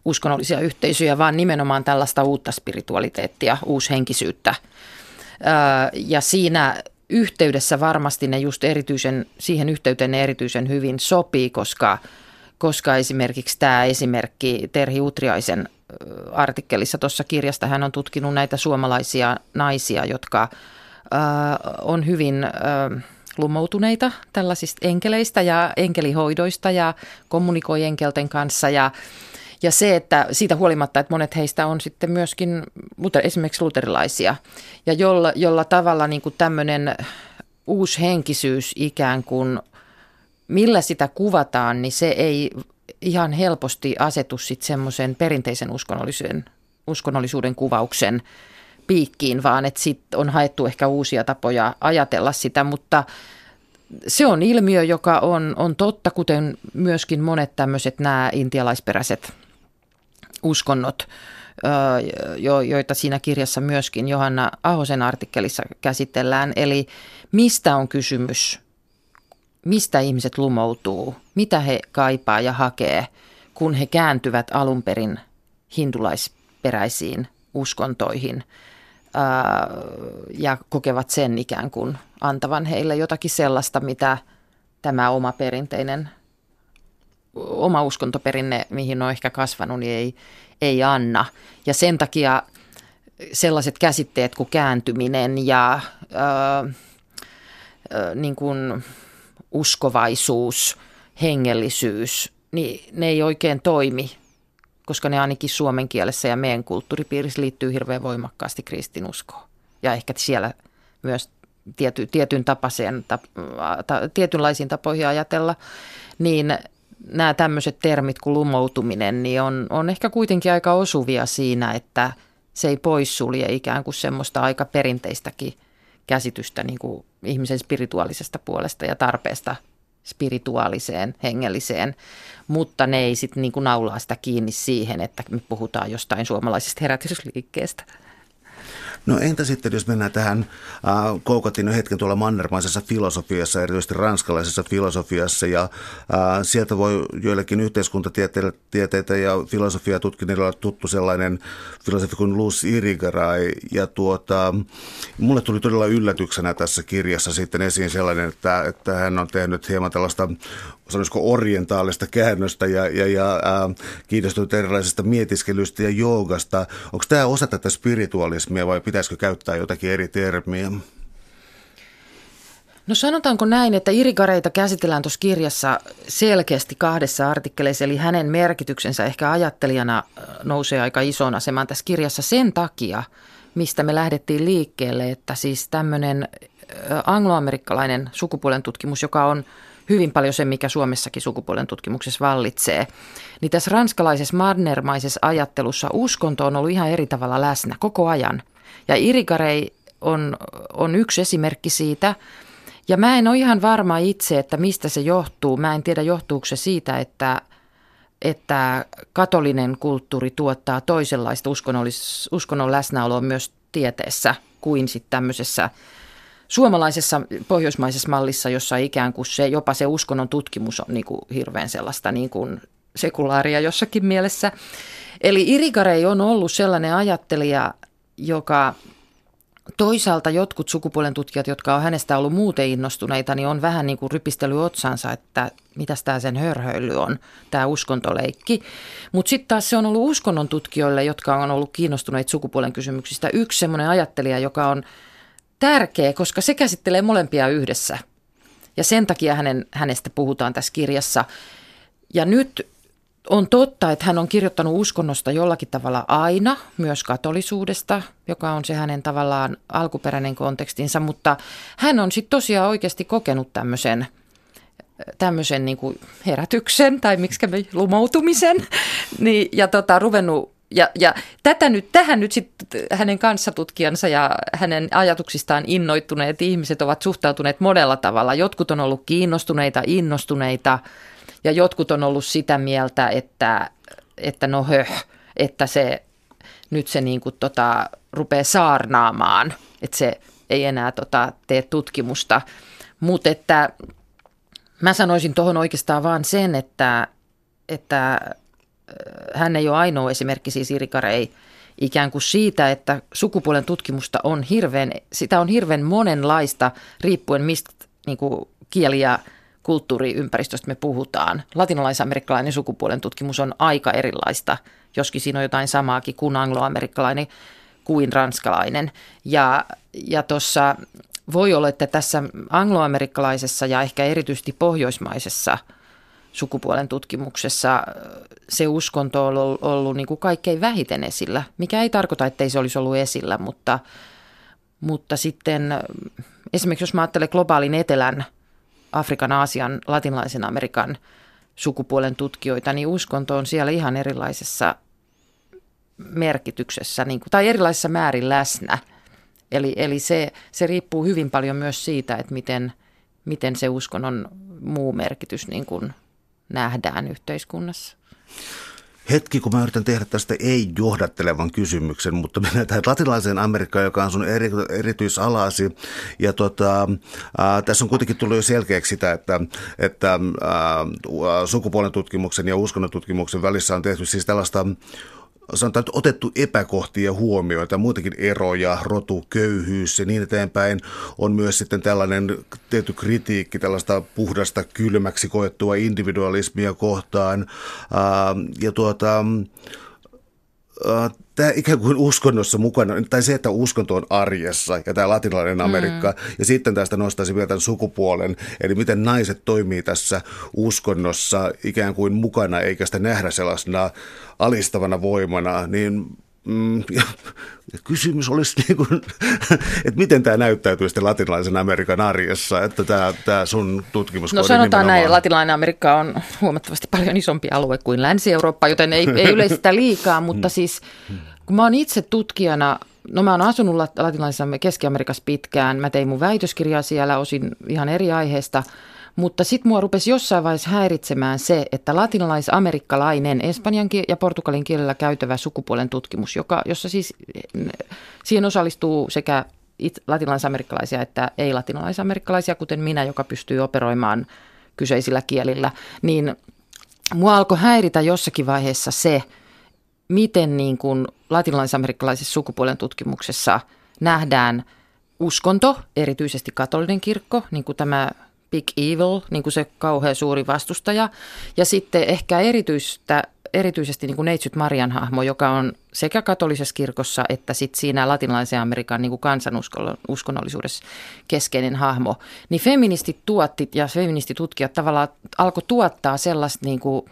uskonnollisia yhteisöjä, vaan nimenomaan tällaista uutta spiritualiteettia, uushenkisyyttä. Ja siinä yhteydessä varmasti ne just erityisen, siihen yhteyteen ne erityisen hyvin sopii, koska, koska esimerkiksi tämä esimerkki Terhi Utriaisen artikkelissa tuossa kirjasta hän on tutkinut näitä suomalaisia naisia, jotka on hyvin lumoutuneita tällaisista enkeleistä ja enkelihoidoista ja kommunikoi enkelten kanssa. Ja ja se, että siitä huolimatta, että monet heistä on sitten myöskin esimerkiksi luterilaisia ja jolla, jolla tavalla niin kuin tämmöinen uushenkisyys ikään kuin, millä sitä kuvataan, niin se ei ihan helposti asetu sitten semmoisen perinteisen uskonnollisuuden, uskonnollisuuden kuvauksen piikkiin, vaan että sit on haettu ehkä uusia tapoja ajatella sitä, mutta se on ilmiö, joka on, on totta, kuten myöskin monet tämmöiset nämä intialaisperäiset uskonnot, jo, joita siinä kirjassa myöskin Johanna Ahosen artikkelissa käsitellään. Eli mistä on kysymys, mistä ihmiset lumoutuu, mitä he kaipaa ja hakee, kun he kääntyvät alun perin hindulaisperäisiin uskontoihin – ja kokevat sen ikään kuin antavan heille jotakin sellaista, mitä tämä oma perinteinen, oma uskontoperinne, mihin on ehkä kasvanut, niin ei, ei anna. Ja sen takia sellaiset käsitteet kuin kääntyminen ja ää, ää, niin kuin uskovaisuus, hengellisyys, niin ne ei oikein toimi koska ne ainakin suomen kielessä ja meidän kulttuuripiirissä liittyy hirveän voimakkaasti kristinuskoon. Ja ehkä siellä myös tiety, tietyn tapaseen, ta, ta, tietynlaisiin tapoihin ajatella, niin nämä tämmöiset termit kuin lumoutuminen, niin on, on ehkä kuitenkin aika osuvia siinä, että se ei poissulje ikään kuin semmoista aika perinteistäkin käsitystä niin kuin ihmisen spirituaalisesta puolesta ja tarpeesta spirituaaliseen, hengelliseen, mutta ne ei sitten niinku naulaa sitä kiinni siihen, että me puhutaan jostain suomalaisesta herätysliikkeestä. No entä sitten, jos mennään tähän, äh, koukatin hetken tuolla mannermaisessa filosofiassa, erityisesti ranskalaisessa filosofiassa, ja äh, sieltä voi joillekin yhteiskuntatieteitä ja filosofiaa tutkineilla tuttu sellainen filosofi kuin Luz Irigaray, ja tuota, mulle tuli todella yllätyksenä tässä kirjassa sitten esiin sellainen, että, että hän on tehnyt hieman tällaista sanoisiko orientaalista käännöstä ja, ja, ja äh, kiinnostunut erilaisista mietiskelystä ja joogasta. Onko tämä osa tätä spiritualismia vai pitäisikö käyttää jotakin eri termiä? No sanotaanko näin, että irikareita käsitellään tuossa kirjassa selkeästi kahdessa artikkeleissa, eli hänen merkityksensä ehkä ajattelijana nousee aika ison asemaan tässä kirjassa sen takia, mistä me lähdettiin liikkeelle, että siis tämmöinen angloamerikkalainen sukupuolen tutkimus, joka on – hyvin paljon se, mikä Suomessakin sukupuolen tutkimuksessa vallitsee. Niin tässä ranskalaisessa mannermaisessa ajattelussa uskonto on ollut ihan eri tavalla läsnä koko ajan. Ja Irigarei on, on yksi esimerkki siitä. Ja mä en ole ihan varma itse, että mistä se johtuu. Mä en tiedä, johtuuko se siitä, että, että katolinen kulttuuri tuottaa toisenlaista uskonnon läsnäoloa myös tieteessä kuin sitten tämmöisessä – suomalaisessa pohjoismaisessa mallissa, jossa ikään kuin se, jopa se uskonnon tutkimus on niin kuin hirveän sellaista niin kuin sekulaaria jossakin mielessä. Eli Irigarei on ollut sellainen ajattelija, joka toisaalta jotkut sukupuolen tutkijat, jotka on hänestä ollut muuten innostuneita, niin on vähän niin kuin rypistely otsansa, että mitäs tämä sen hörhöily on, tämä uskontoleikki. Mutta sitten taas se on ollut uskonnon tutkijoille, jotka on ollut kiinnostuneita sukupuolen kysymyksistä, yksi semmoinen ajattelija, joka on – tärkeä, koska se käsittelee molempia yhdessä. Ja sen takia hänen, hänestä puhutaan tässä kirjassa. Ja nyt on totta, että hän on kirjoittanut uskonnosta jollakin tavalla aina, myös katolisuudesta, joka on se hänen tavallaan alkuperäinen kontekstinsa, mutta hän on sitten tosiaan oikeasti kokenut tämmöisen tämmöisen niin kuin herätyksen tai miksi me lumoutumisen niin, ja tota, ruvennut ja, ja tätä nyt, tähän nyt sitten hänen kanssatutkijansa ja hänen ajatuksistaan innoittuneet ihmiset ovat suhtautuneet monella tavalla. Jotkut on ollut kiinnostuneita, innostuneita ja jotkut on ollut sitä mieltä, että, että no höh, että se nyt se niin kuin tota, rupeaa saarnaamaan, että se ei enää tota, tee tutkimusta. Mutta että mä sanoisin tuohon oikeastaan vaan sen, että, että hän ei ole ainoa esimerkki, siis Irikarei, ikään kuin siitä, että sukupuolen tutkimusta on hirveän, sitä on hirveän monenlaista riippuen mistä niin kuin kieli- ja kulttuuriympäristöstä me puhutaan. Latinalaisamerikkalainen sukupuolen tutkimus on aika erilaista, joskin siinä on jotain samaakin kuin angloamerikkalainen kuin ranskalainen. Ja, ja tuossa voi olla, että tässä angloamerikkalaisessa ja ehkä erityisesti pohjoismaisessa – sukupuolen tutkimuksessa se uskonto on ollut, ollut niin kuin kaikkein vähiten esillä, mikä ei tarkoita, että ei se olisi ollut esillä, mutta, mutta sitten esimerkiksi jos mä ajattelen globaalin etelän, Afrikan, Aasian, latinalaisen Amerikan sukupuolen tutkijoita, niin uskonto on siellä ihan erilaisessa merkityksessä niin kuin, tai erilaisessa määrin läsnä. Eli, eli se, se riippuu hyvin paljon myös siitä, että miten, miten se uskonnon muu merkitys niin kuin nähdään yhteiskunnassa. Hetki, kun mä yritän tehdä tästä ei-johdattelevan kysymyksen, mutta mennään tähän latinalaiseen Amerikkaan, joka on sun eri, erityisalasi. Ja tota, ää, tässä on kuitenkin tullut jo selkeäksi sitä, että, että ää, sukupuolen tutkimuksen ja uskonnon tutkimuksen välissä on tehty siis tällaista sanotaan, että otettu epäkohtia huomioon, ja muitakin eroja, rotu, köyhyys ja niin eteenpäin. On myös sitten tällainen tietty kritiikki tällaista puhdasta kylmäksi koettua individualismia kohtaan. Ja tuota, tämä ikään kuin uskonnossa mukana, tai se, että uskonto on arjessa ja tämä latinalainen Amerikka, mm. ja sitten tästä nostaisin vielä tämän sukupuolen, eli miten naiset toimii tässä uskonnossa ikään kuin mukana, eikä sitä nähdä sellaisena alistavana voimana, niin Mm, ja, ja kysymys olisi, niin kuin, että miten tämä näyttäytyy sitten latinalaisen Amerikan arjessa, että tämä, tämä sun tutkimus No sanotaan nimenomaan... näin, latinalainen Amerikka on huomattavasti paljon isompi alue kuin Länsi-Eurooppa, joten ei, ei yleistä liikaa, mutta siis kun mä oon itse tutkijana, no mä oon asunut latinalaisessa Keski-Amerikassa pitkään, mä tein mun väitöskirjaa siellä osin ihan eri aiheesta, Mutta sitten mua rupesi jossain vaiheessa häiritsemään se, että latinalais-amerikkalainen, espanjan ja portugalin kielellä käytävä sukupuolen tutkimus, joka, jossa siis siihen osallistuu sekä latinalaisamerikkalaisia että ei-latinalaisamerikkalaisia, kuten minä, joka pystyy operoimaan kyseisillä kielillä, niin mua alkoi häiritä jossakin vaiheessa se, miten niin kuin latinalaisamerikkalaisessa sukupuolen tutkimuksessa nähdään uskonto, erityisesti katolinen kirkko, niin kuin tämä Big Evil, niin kuin se kauhean suuri vastustaja. Ja sitten ehkä erityistä, erityisesti niin kuin Neitsyt Marian hahmo, joka on sekä katolisessa kirkossa että sitten siinä latinalaisen Amerikan niin kuin kansanuskonnollisuudessa keskeinen hahmo. Niin feministit tuotti ja feministitutkijat tavallaan alkoi tuottaa sellaista, niin kuin,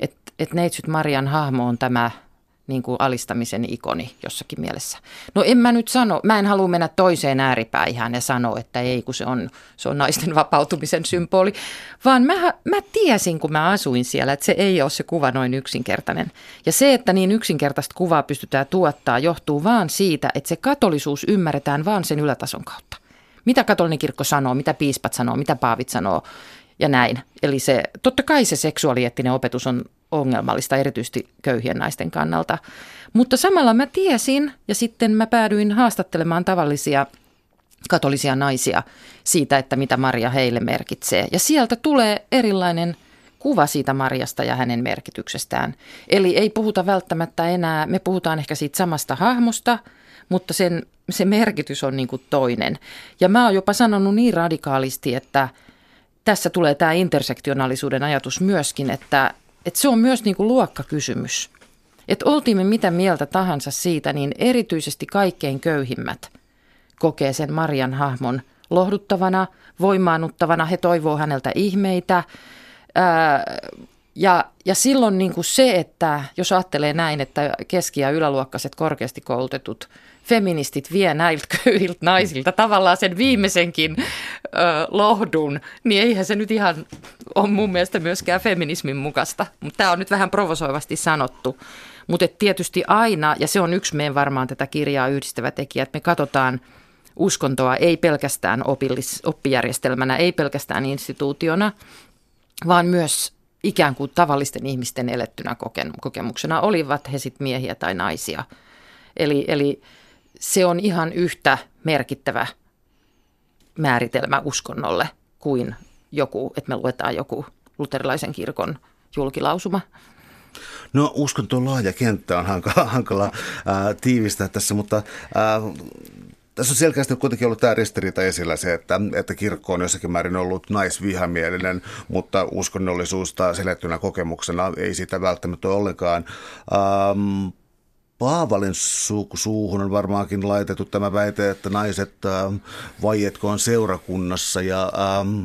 että, että Neitsyt Marian hahmo on tämä – niin kuin alistamisen ikoni jossakin mielessä. No en mä nyt sano, mä en halua mennä toiseen ääripäihään ja sanoa, että ei, kun se on, se on naisten vapautumisen symboli, vaan mä, mä tiesin, kun mä asuin siellä, että se ei ole se kuva noin yksinkertainen. Ja se, että niin yksinkertaista kuvaa pystytään tuottaa, johtuu vaan siitä, että se katolisuus ymmärretään vaan sen ylätason kautta. Mitä katolinen kirkko sanoo, mitä piispat sanoo, mitä paavit sanoo ja näin. Eli se, totta kai se seksuaalieettinen opetus on ongelmallista, erityisesti köyhien naisten kannalta. Mutta samalla mä tiesin ja sitten mä päädyin haastattelemaan tavallisia katolisia naisia siitä, että mitä Maria heille merkitsee. Ja sieltä tulee erilainen kuva siitä Marjasta ja hänen merkityksestään. Eli ei puhuta välttämättä enää, me puhutaan ehkä siitä samasta hahmosta, mutta sen, se merkitys on niin toinen. Ja mä oon jopa sanonut niin radikaalisti, että tässä tulee tämä intersektionaalisuuden ajatus myöskin, että että se on myös niin kuin luokkakysymys. Että oltiin me mitä mieltä tahansa siitä, niin erityisesti kaikkein köyhimmät kokee sen Marian hahmon lohduttavana, voimaannuttavana. He toivoo häneltä ihmeitä. Ää, ja, ja silloin niin kuin se, että jos ajattelee näin, että keski- ja yläluokkaiset korkeasti koulutetut feministit vie näiltä köyhiltä naisilta tavallaan sen viimeisenkin ö, lohdun, niin eihän se nyt ihan ole mun mielestä myöskään feminismin mukaista. Mutta tämä on nyt vähän provosoivasti sanottu. Mutta tietysti aina, ja se on yksi meidän varmaan tätä kirjaa yhdistävä tekijä, että me katsotaan uskontoa ei pelkästään opillis, oppijärjestelmänä, ei pelkästään instituutiona, vaan myös ikään kuin tavallisten ihmisten elettynä kokemuksena, olivat he sitten miehiä tai naisia. Eli, eli se on ihan yhtä merkittävä määritelmä uskonnolle kuin joku, että me luetaan joku luterilaisen kirkon julkilausuma. No uskonto on laaja kenttä, on hankala, hankala ää, tiivistää tässä, mutta ää, tässä on selkeästi kuitenkin ollut tämä ristiriita esillä se, että, että kirkko on jossakin määrin ollut naisvihamielinen, mutta uskonnollisuus selettynä kokemuksena ei sitä välttämättä ollenkaan. Ähm, Paavalin su- suuhun on varmaankin laitettu tämä väite, että naiset äh, vaietkoon seurakunnassa. Ja ähm,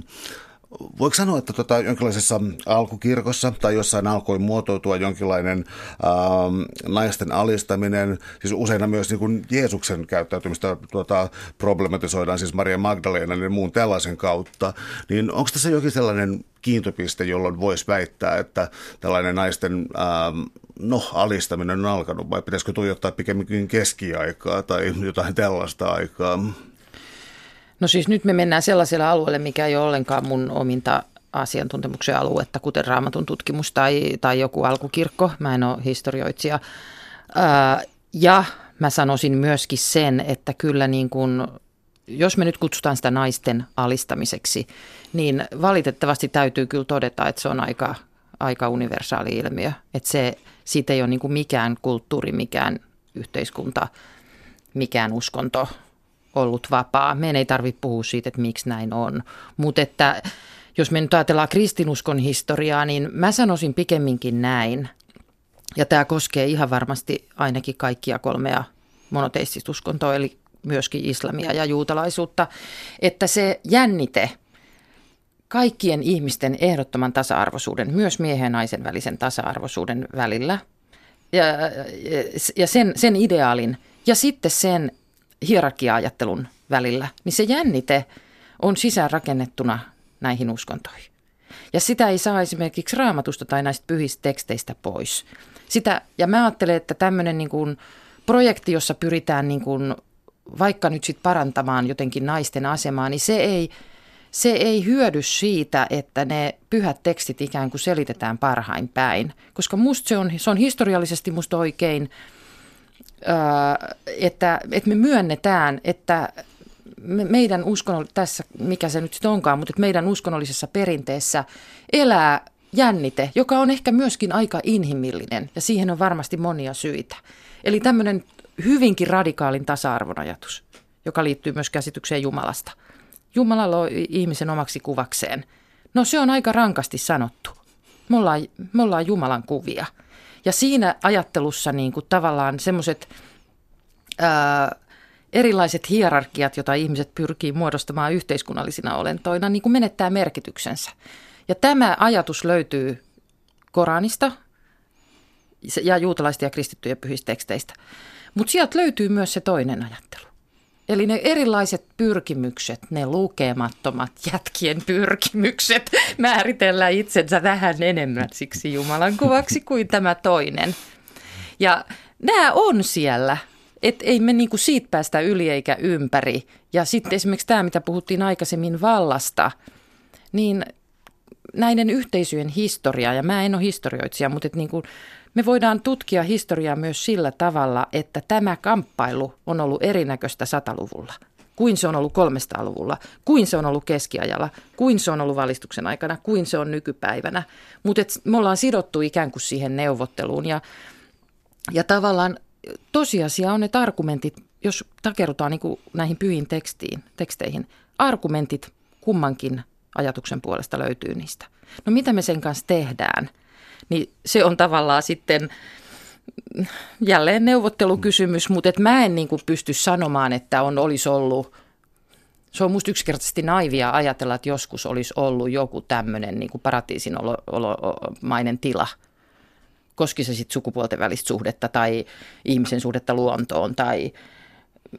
Voiko sanoa, että tota, jonkinlaisessa alkukirkossa tai jossain alkoi muotoutua jonkinlainen ähm, naisten alistaminen, siis usein myös niin kuin Jeesuksen käyttäytymistä tota, problematisoidaan, siis Maria Magdalena ja muun tällaisen kautta, niin onko tässä jokin sellainen kiintopiste, jolloin voisi väittää, että tällainen naisten ähm, no, alistaminen on alkanut, vai pitäisikö tuijottaa pikemminkin keskiaikaa tai jotain tällaista aikaa? No siis nyt me mennään sellaiselle alueelle, mikä ei ole ollenkaan mun ominta asiantuntemuksen aluetta, kuten raamatun tutkimus tai, tai joku alkukirkko. Mä en ole historioitsija. Ää, ja mä sanoisin myöskin sen, että kyllä niin kuin, jos me nyt kutsutaan sitä naisten alistamiseksi, niin valitettavasti täytyy kyllä todeta, että se on aika, aika universaali ilmiö. Että se, siitä ei ole niin kuin mikään kulttuuri, mikään yhteiskunta, mikään uskonto – ollut vapaa. Meidän ei tarvitse puhua siitä, että miksi näin on. Mutta että jos me nyt ajatellaan kristinuskon historiaa, niin mä sanoisin pikemminkin näin. Ja tämä koskee ihan varmasti ainakin kaikkia kolmea monoteistista uskontoa, eli myöskin islamia ja juutalaisuutta, että se jännite kaikkien ihmisten ehdottoman tasa-arvoisuuden, myös miehen ja naisen välisen tasa-arvoisuuden välillä ja, ja sen, sen ideaalin ja sitten sen hierarkia-ajattelun välillä, niin se jännite on sisäänrakennettuna näihin uskontoihin. Ja sitä ei saa esimerkiksi raamatusta tai näistä pyhistä teksteistä pois. Sitä, ja mä ajattelen, että tämmöinen niin kuin projekti, jossa pyritään niin kuin vaikka nyt sit parantamaan jotenkin naisten asemaa, niin se ei, se ei hyödy siitä, että ne pyhät tekstit ikään kuin selitetään parhain päin. Koska musta se on, se on historiallisesti musta oikein, että, että me myönnetään, että meidän uskonnoll tässä, mikä se nyt sitten onkaan, mutta että meidän uskonnollisessa perinteessä elää jännite, joka on ehkä myöskin aika inhimillinen ja siihen on varmasti monia syitä. Eli tämmöinen hyvinkin radikaalin tasa-arvon ajatus, joka liittyy myös käsitykseen Jumalasta. Jumala loi ihmisen omaksi kuvakseen. No se on aika rankasti sanottu. Me ollaan, me ollaan Jumalan kuvia. Ja siinä ajattelussa niin kuin tavallaan semmoiset erilaiset hierarkiat, joita ihmiset pyrkii muodostamaan yhteiskunnallisina olentoina, niin kuin menettää merkityksensä. Ja tämä ajatus löytyy Koranista ja juutalaisten ja kristittyjen pyhisteksteistä. Mutta sieltä löytyy myös se toinen ajattelu. Eli ne erilaiset pyrkimykset, ne lukemattomat jätkien pyrkimykset määritellä itsensä vähän enemmän siksi Jumalan kuvaksi kuin tämä toinen. Ja nämä on siellä, että ei me niinku siitä päästä yli eikä ympäri. Ja sitten esimerkiksi tämä, mitä puhuttiin aikaisemmin vallasta, niin näiden yhteisöjen historia, ja mä en ole historioitsija, mutta et niinku, me voidaan tutkia historiaa myös sillä tavalla, että tämä kamppailu on ollut erinäköistä sataluvulla kuin se on ollut 300-luvulla, kuin se on ollut keskiajalla, kuin se on ollut valistuksen aikana, kuin se on nykypäivänä. Mutta me ollaan sidottu ikään kuin siihen neuvotteluun ja, ja tavallaan tosiasia on, että argumentit, jos takerutaan niin näihin pyhiin tekstiin, teksteihin, argumentit kummankin ajatuksen puolesta löytyy niistä. No mitä me sen kanssa tehdään? Niin se on tavallaan sitten jälleen neuvottelukysymys, mutta et mä en niin kuin pysty sanomaan, että on olisi ollut, se on musta yksinkertaisesti naivia ajatella, että joskus olisi ollut joku tämmöinen niin olo, tila – koski se sitten sukupuolten välistä suhdetta tai ihmisen suhdetta luontoon tai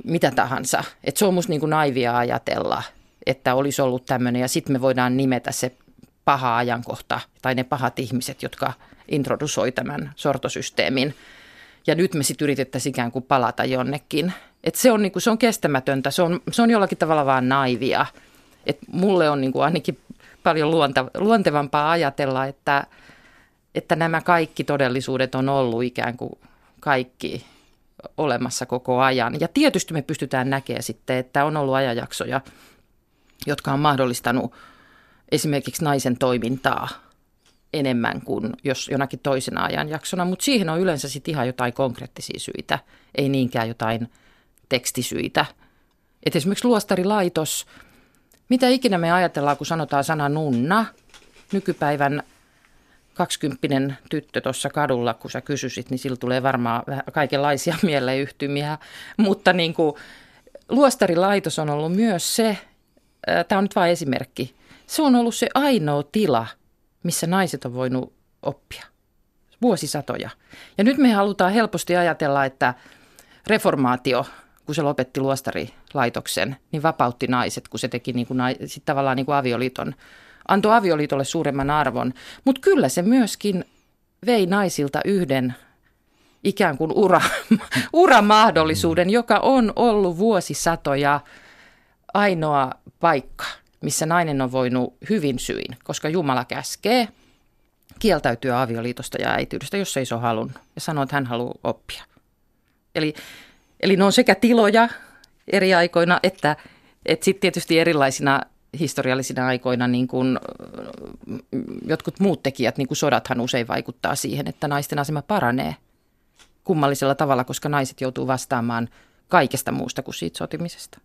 mitä tahansa. Et se on musta niin kuin naivia ajatella, että olisi ollut tämmöinen ja sitten me voidaan nimetä se paha ajankohta tai ne pahat ihmiset, jotka introdusoi tämän sortosysteemin. Ja nyt me sitten yritettäisiin ikään kuin palata jonnekin. Et se, on, niin kuin, se on kestämätöntä, se on, se on jollakin tavalla vaan naivia. Et mulle on niin kuin ainakin paljon luonta, luontevampaa ajatella, että – että nämä kaikki todellisuudet on ollut ikään kuin kaikki olemassa koko ajan. Ja tietysti me pystytään näkemään sitten, että on ollut ajanjaksoja, jotka on mahdollistanut esimerkiksi naisen toimintaa enemmän kuin jos jonakin toisena ajanjaksona, mutta siihen on yleensä sitten ihan jotain konkreettisia syitä, ei niinkään jotain tekstisyitä. Et esimerkiksi luostarilaitos, mitä ikinä me ajatellaan, kun sanotaan sana nunna, nykypäivän kaksikymppinen tyttö tuossa kadulla, kun sä kysyisit, niin sillä tulee varmaan kaikenlaisia mieleyhtymiä. Mutta niin kuin, luostarilaitos on ollut myös se, tämä on nyt vain esimerkki, se on ollut se ainoa tila, missä naiset on voinut oppia. Vuosisatoja. Ja nyt me halutaan helposti ajatella, että reformaatio, kun se lopetti luostarilaitoksen, niin vapautti naiset, kun se teki niin kuin, sit tavallaan niin kuin avioliiton antoi avioliitolle suuremman arvon, mutta kyllä se myöskin vei naisilta yhden ikään kuin ura, uramahdollisuuden, joka on ollut vuosisatoja ainoa paikka, missä nainen on voinut hyvin syin, koska Jumala käskee kieltäytyä avioliitosta ja äityydestä, jos ei se ole halunnut, ja sanoo, että hän haluaa oppia. Eli, eli ne on sekä tiloja eri aikoina, että, että sitten tietysti erilaisina historiallisina aikoina niin kuin, jotkut muut tekijät, niin kuin sodathan usein vaikuttaa siihen, että naisten asema paranee kummallisella tavalla, koska naiset joutuu vastaamaan kaikesta muusta kuin siitä sotimisesta.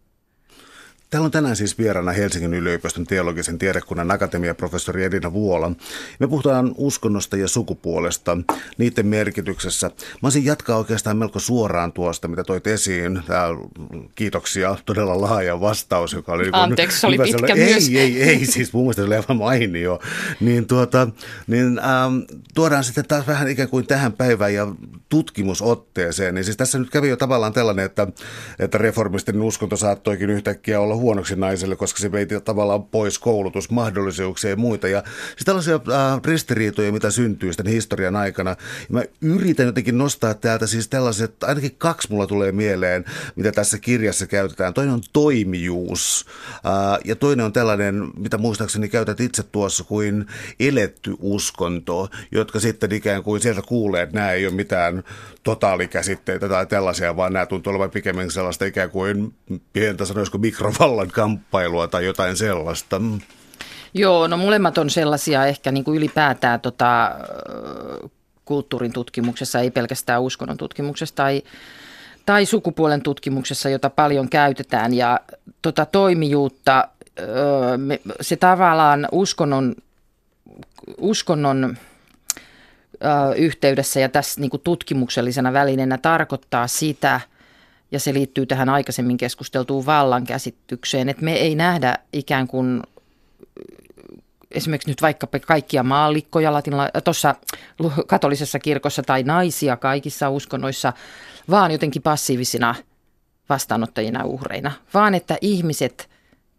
Täällä on tänään siis vieraana Helsingin yliopiston teologisen tiedekunnan akatemiaprofessori Edina Vuola. Me puhutaan uskonnosta ja sukupuolesta, niiden merkityksessä. Mä olisin jatkaa oikeastaan melko suoraan tuosta, mitä toit esiin. Tää, kiitoksia, todella laaja vastaus, joka oli... Niin Anteeksi, se oli pitkä ei, myös. Ei, ei, ei, siis mun mielestä se oli aivan mainio. Niin, tuota, niin ähm, tuodaan sitten taas vähän ikään kuin tähän päivään ja tutkimusotteeseen. Niin siis tässä nyt kävi jo tavallaan tällainen, että, että reformistin uskonto saattoikin yhtäkkiä olla huonoksi naiselle, koska se vei tavallaan pois koulutusmahdollisuuksia ja muita. Ja siis tällaisia äh, ristiriitoja, mitä syntyy sitten historian aikana. Ja mä yritän jotenkin nostaa täältä siis tällaiset, ainakin kaksi mulla tulee mieleen, mitä tässä kirjassa käytetään. Toinen on toimijuus äh, ja toinen on tällainen, mitä muistaakseni käytät itse tuossa kuin eletty uskonto, jotka sitten ikään kuin sieltä kuulee, että nämä ei ole mitään totaalikäsitteitä tai tällaisia, vaan nämä tuntuu olevan pikemminkin sellaista ikään kuin pientä sanoisiko mikrovallan kamppailua tai jotain sellaista. Joo, no molemmat on sellaisia ehkä niin kuin ylipäätään tota, kulttuurin tutkimuksessa, ei pelkästään uskonnon tutkimuksessa tai, tai sukupuolen tutkimuksessa, jota paljon käytetään. Ja tota toimijuutta, se tavallaan uskonnon, uskonnon yhteydessä ja tässä niin kuin tutkimuksellisena välineenä tarkoittaa sitä, ja se liittyy tähän aikaisemmin keskusteltuun vallankäsitykseen, että me ei nähdä ikään kuin esimerkiksi nyt vaikka kaikkia maallikkoja latinala- tuossa katolisessa kirkossa tai naisia kaikissa uskonnoissa, vaan jotenkin passiivisina vastaanottajina uhreina, vaan että ihmiset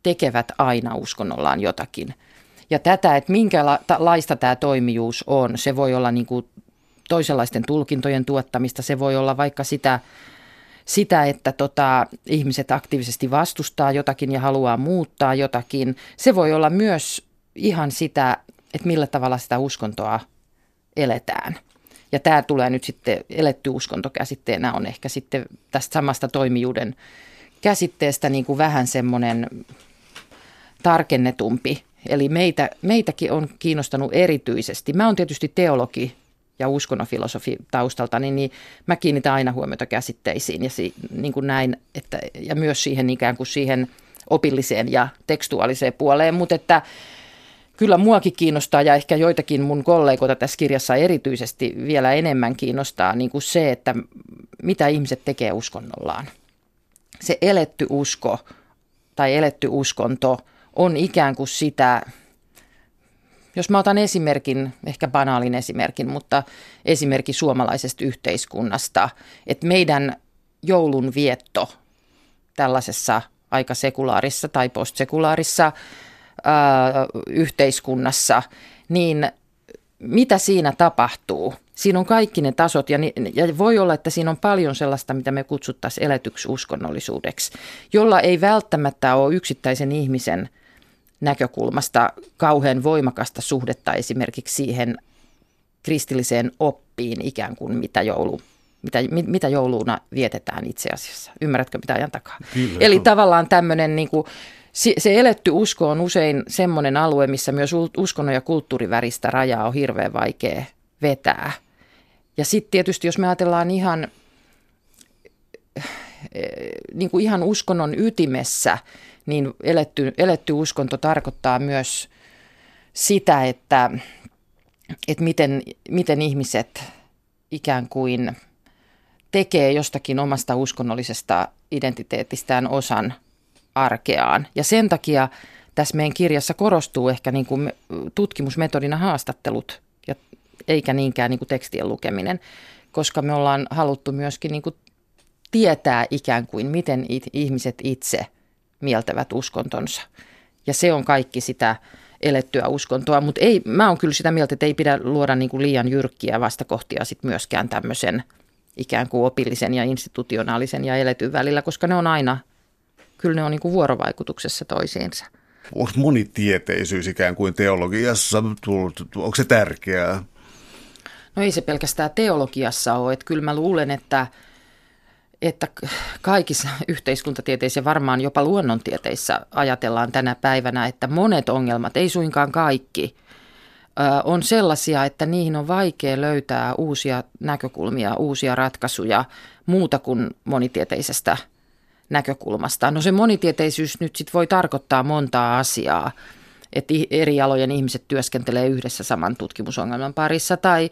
tekevät aina uskonnollaan jotakin – ja tätä, että minkälaista tämä toimijuus on, se voi olla niin kuin toisenlaisten tulkintojen tuottamista, se voi olla vaikka sitä, sitä että tota, ihmiset aktiivisesti vastustaa jotakin ja haluaa muuttaa jotakin. Se voi olla myös ihan sitä, että millä tavalla sitä uskontoa eletään. Ja tämä tulee nyt sitten eletty uskontokäsitteenä on ehkä sitten tästä samasta toimijuuden käsitteestä niin kuin vähän semmoinen tarkennetumpi Eli meitä, meitäkin on kiinnostanut erityisesti. Mä oon tietysti teologi ja uskonnonfilosofi taustalta, niin, niin mä kiinnitän aina huomiota käsitteisiin ja, si, niin kuin näin, että, ja myös siihen ikään kuin siihen opilliseen ja tekstuaaliseen puoleen, mutta että kyllä muakin kiinnostaa ja ehkä joitakin mun kollegoita tässä kirjassa erityisesti vielä enemmän kiinnostaa niin kuin se, että mitä ihmiset tekee uskonnollaan. Se eletty usko tai eletty uskonto – on ikään kuin sitä, jos mä otan esimerkin, ehkä banaalin esimerkin, mutta esimerkki suomalaisesta yhteiskunnasta, että meidän joulun vietto tällaisessa aika sekulaarissa tai postsekulaarissa ää, yhteiskunnassa, niin mitä siinä tapahtuu? Siinä on kaikki ne tasot ja, ja voi olla, että siinä on paljon sellaista, mitä me kutsuttaisiin eletyksi uskonnollisuudeksi, jolla ei välttämättä ole yksittäisen ihmisen – näkökulmasta kauhean voimakasta suhdetta esimerkiksi siihen kristilliseen oppiin ikään kuin mitä joulu mitä, mitä jouluna vietetään itse asiassa. Ymmärrätkö mitä ajan takaa? Kyllä, Eli tavallaan tämmöinen niin kuin, se eletty usko on usein semmoinen alue, missä myös uskonnon ja kulttuuriväristä rajaa on hirveän vaikea vetää. Ja sitten tietysti, jos me ajatellaan ihan, eh, niin kuin ihan uskonnon ytimessä, niin eletty, eletty uskonto tarkoittaa myös sitä, että, että miten, miten ihmiset ikään kuin tekee jostakin omasta uskonnollisesta identiteetistään osan arkeaan. Ja sen takia tässä meidän kirjassa korostuu ehkä niin kuin tutkimusmetodina haastattelut, ja eikä niinkään niin kuin tekstien lukeminen, koska me ollaan haluttu myöskin niin kuin tietää ikään kuin, miten ihmiset itse mieltävät uskontonsa. Ja se on kaikki sitä elettyä uskontoa, mutta ei, mä oon kyllä sitä mieltä, että ei pidä luoda niin kuin liian jyrkkiä vastakohtia sit myöskään tämmöisen ikään kuin opillisen ja institutionaalisen ja eletyn välillä, koska ne on aina, kyllä ne on niin kuin vuorovaikutuksessa toisiinsa. Onko monitieteisyys ikään kuin teologiassa onko se tärkeää? No ei se pelkästään teologiassa ole, että kyllä mä luulen, että – että kaikissa yhteiskuntatieteissä ja varmaan jopa luonnontieteissä ajatellaan tänä päivänä, että monet ongelmat, ei suinkaan kaikki, on sellaisia, että niihin on vaikea löytää uusia näkökulmia, uusia ratkaisuja muuta kuin monitieteisestä näkökulmasta. No se monitieteisyys nyt sit voi tarkoittaa montaa asiaa, että eri alojen ihmiset työskentelee yhdessä saman tutkimusongelman parissa tai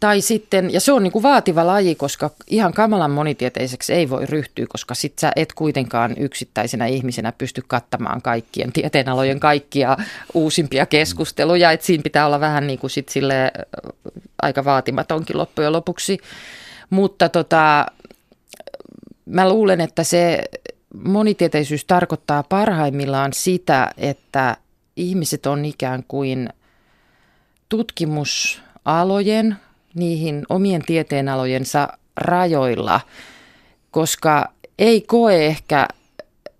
tai sitten, ja se on niin kuin vaativa laji, koska ihan kamalan monitieteiseksi ei voi ryhtyä, koska sit sä et kuitenkaan yksittäisenä ihmisenä pysty kattamaan kaikkien tieteenalojen kaikkia uusimpia keskusteluja. Että siinä pitää olla vähän niin kuin sit sille aika vaatimatonkin loppujen lopuksi. Mutta tota, mä luulen, että se monitieteisyys tarkoittaa parhaimmillaan sitä, että ihmiset on ikään kuin tutkimusalojen, niihin omien tieteenalojensa rajoilla, koska ei koe ehkä,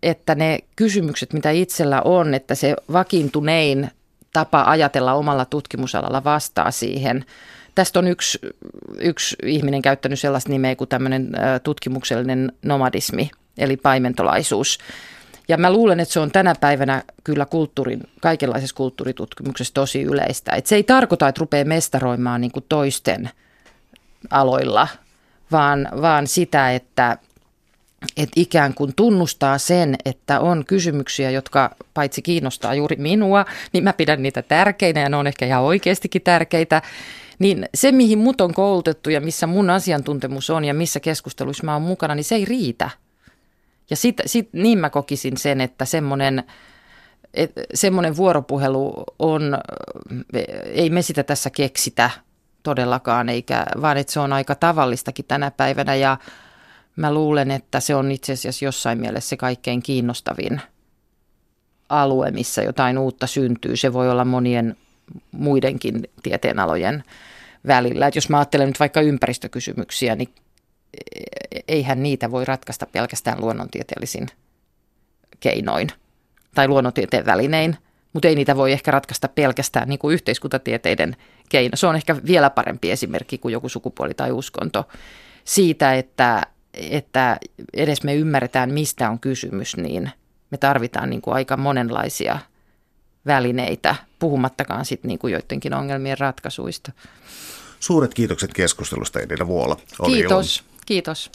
että ne kysymykset, mitä itsellä on, että se vakiintunein tapa ajatella omalla tutkimusalalla vastaa siihen. Tästä on yksi, yksi ihminen käyttänyt sellaista nimeä kuin tämmöinen tutkimuksellinen nomadismi, eli paimentolaisuus. Ja mä luulen, että se on tänä päivänä kyllä kulttuurin, kaikenlaisessa kulttuuritutkimuksessa tosi yleistä. Et se ei tarkoita, että rupeaa mestaroimaan niin toisten aloilla, vaan, vaan sitä, että, että ikään kuin tunnustaa sen, että on kysymyksiä, jotka paitsi kiinnostaa juuri minua, niin mä pidän niitä tärkeinä ja ne on ehkä ihan oikeastikin tärkeitä. Niin se, mihin mut on koulutettu ja missä mun asiantuntemus on ja missä keskusteluissa mä oon mukana, niin se ei riitä. Ja sit, sit, niin mä kokisin sen, että semmoinen semmoinen vuoropuhelu on, ei me sitä tässä keksitä todellakaan, eikä, vaan että se on aika tavallistakin tänä päivänä ja mä luulen, että se on itse asiassa jossain mielessä se kaikkein kiinnostavin alue, missä jotain uutta syntyy. Se voi olla monien muidenkin tieteenalojen välillä. Et jos mä ajattelen nyt vaikka ympäristökysymyksiä, niin eihän niitä voi ratkaista pelkästään luonnontieteellisin keinoin tai luonnontieteen välinein, mutta ei niitä voi ehkä ratkaista pelkästään niin kuin yhteiskuntatieteiden keino. Se on ehkä vielä parempi esimerkki kuin joku sukupuoli tai uskonto siitä, että, että edes me ymmärretään, mistä on kysymys, niin me tarvitaan niin kuin aika monenlaisia välineitä, puhumattakaan sitten niin kuin joidenkin ongelmien ratkaisuista. Suuret kiitokset keskustelusta Edillä Vuola. Oli Kiitos. On. Kiitos.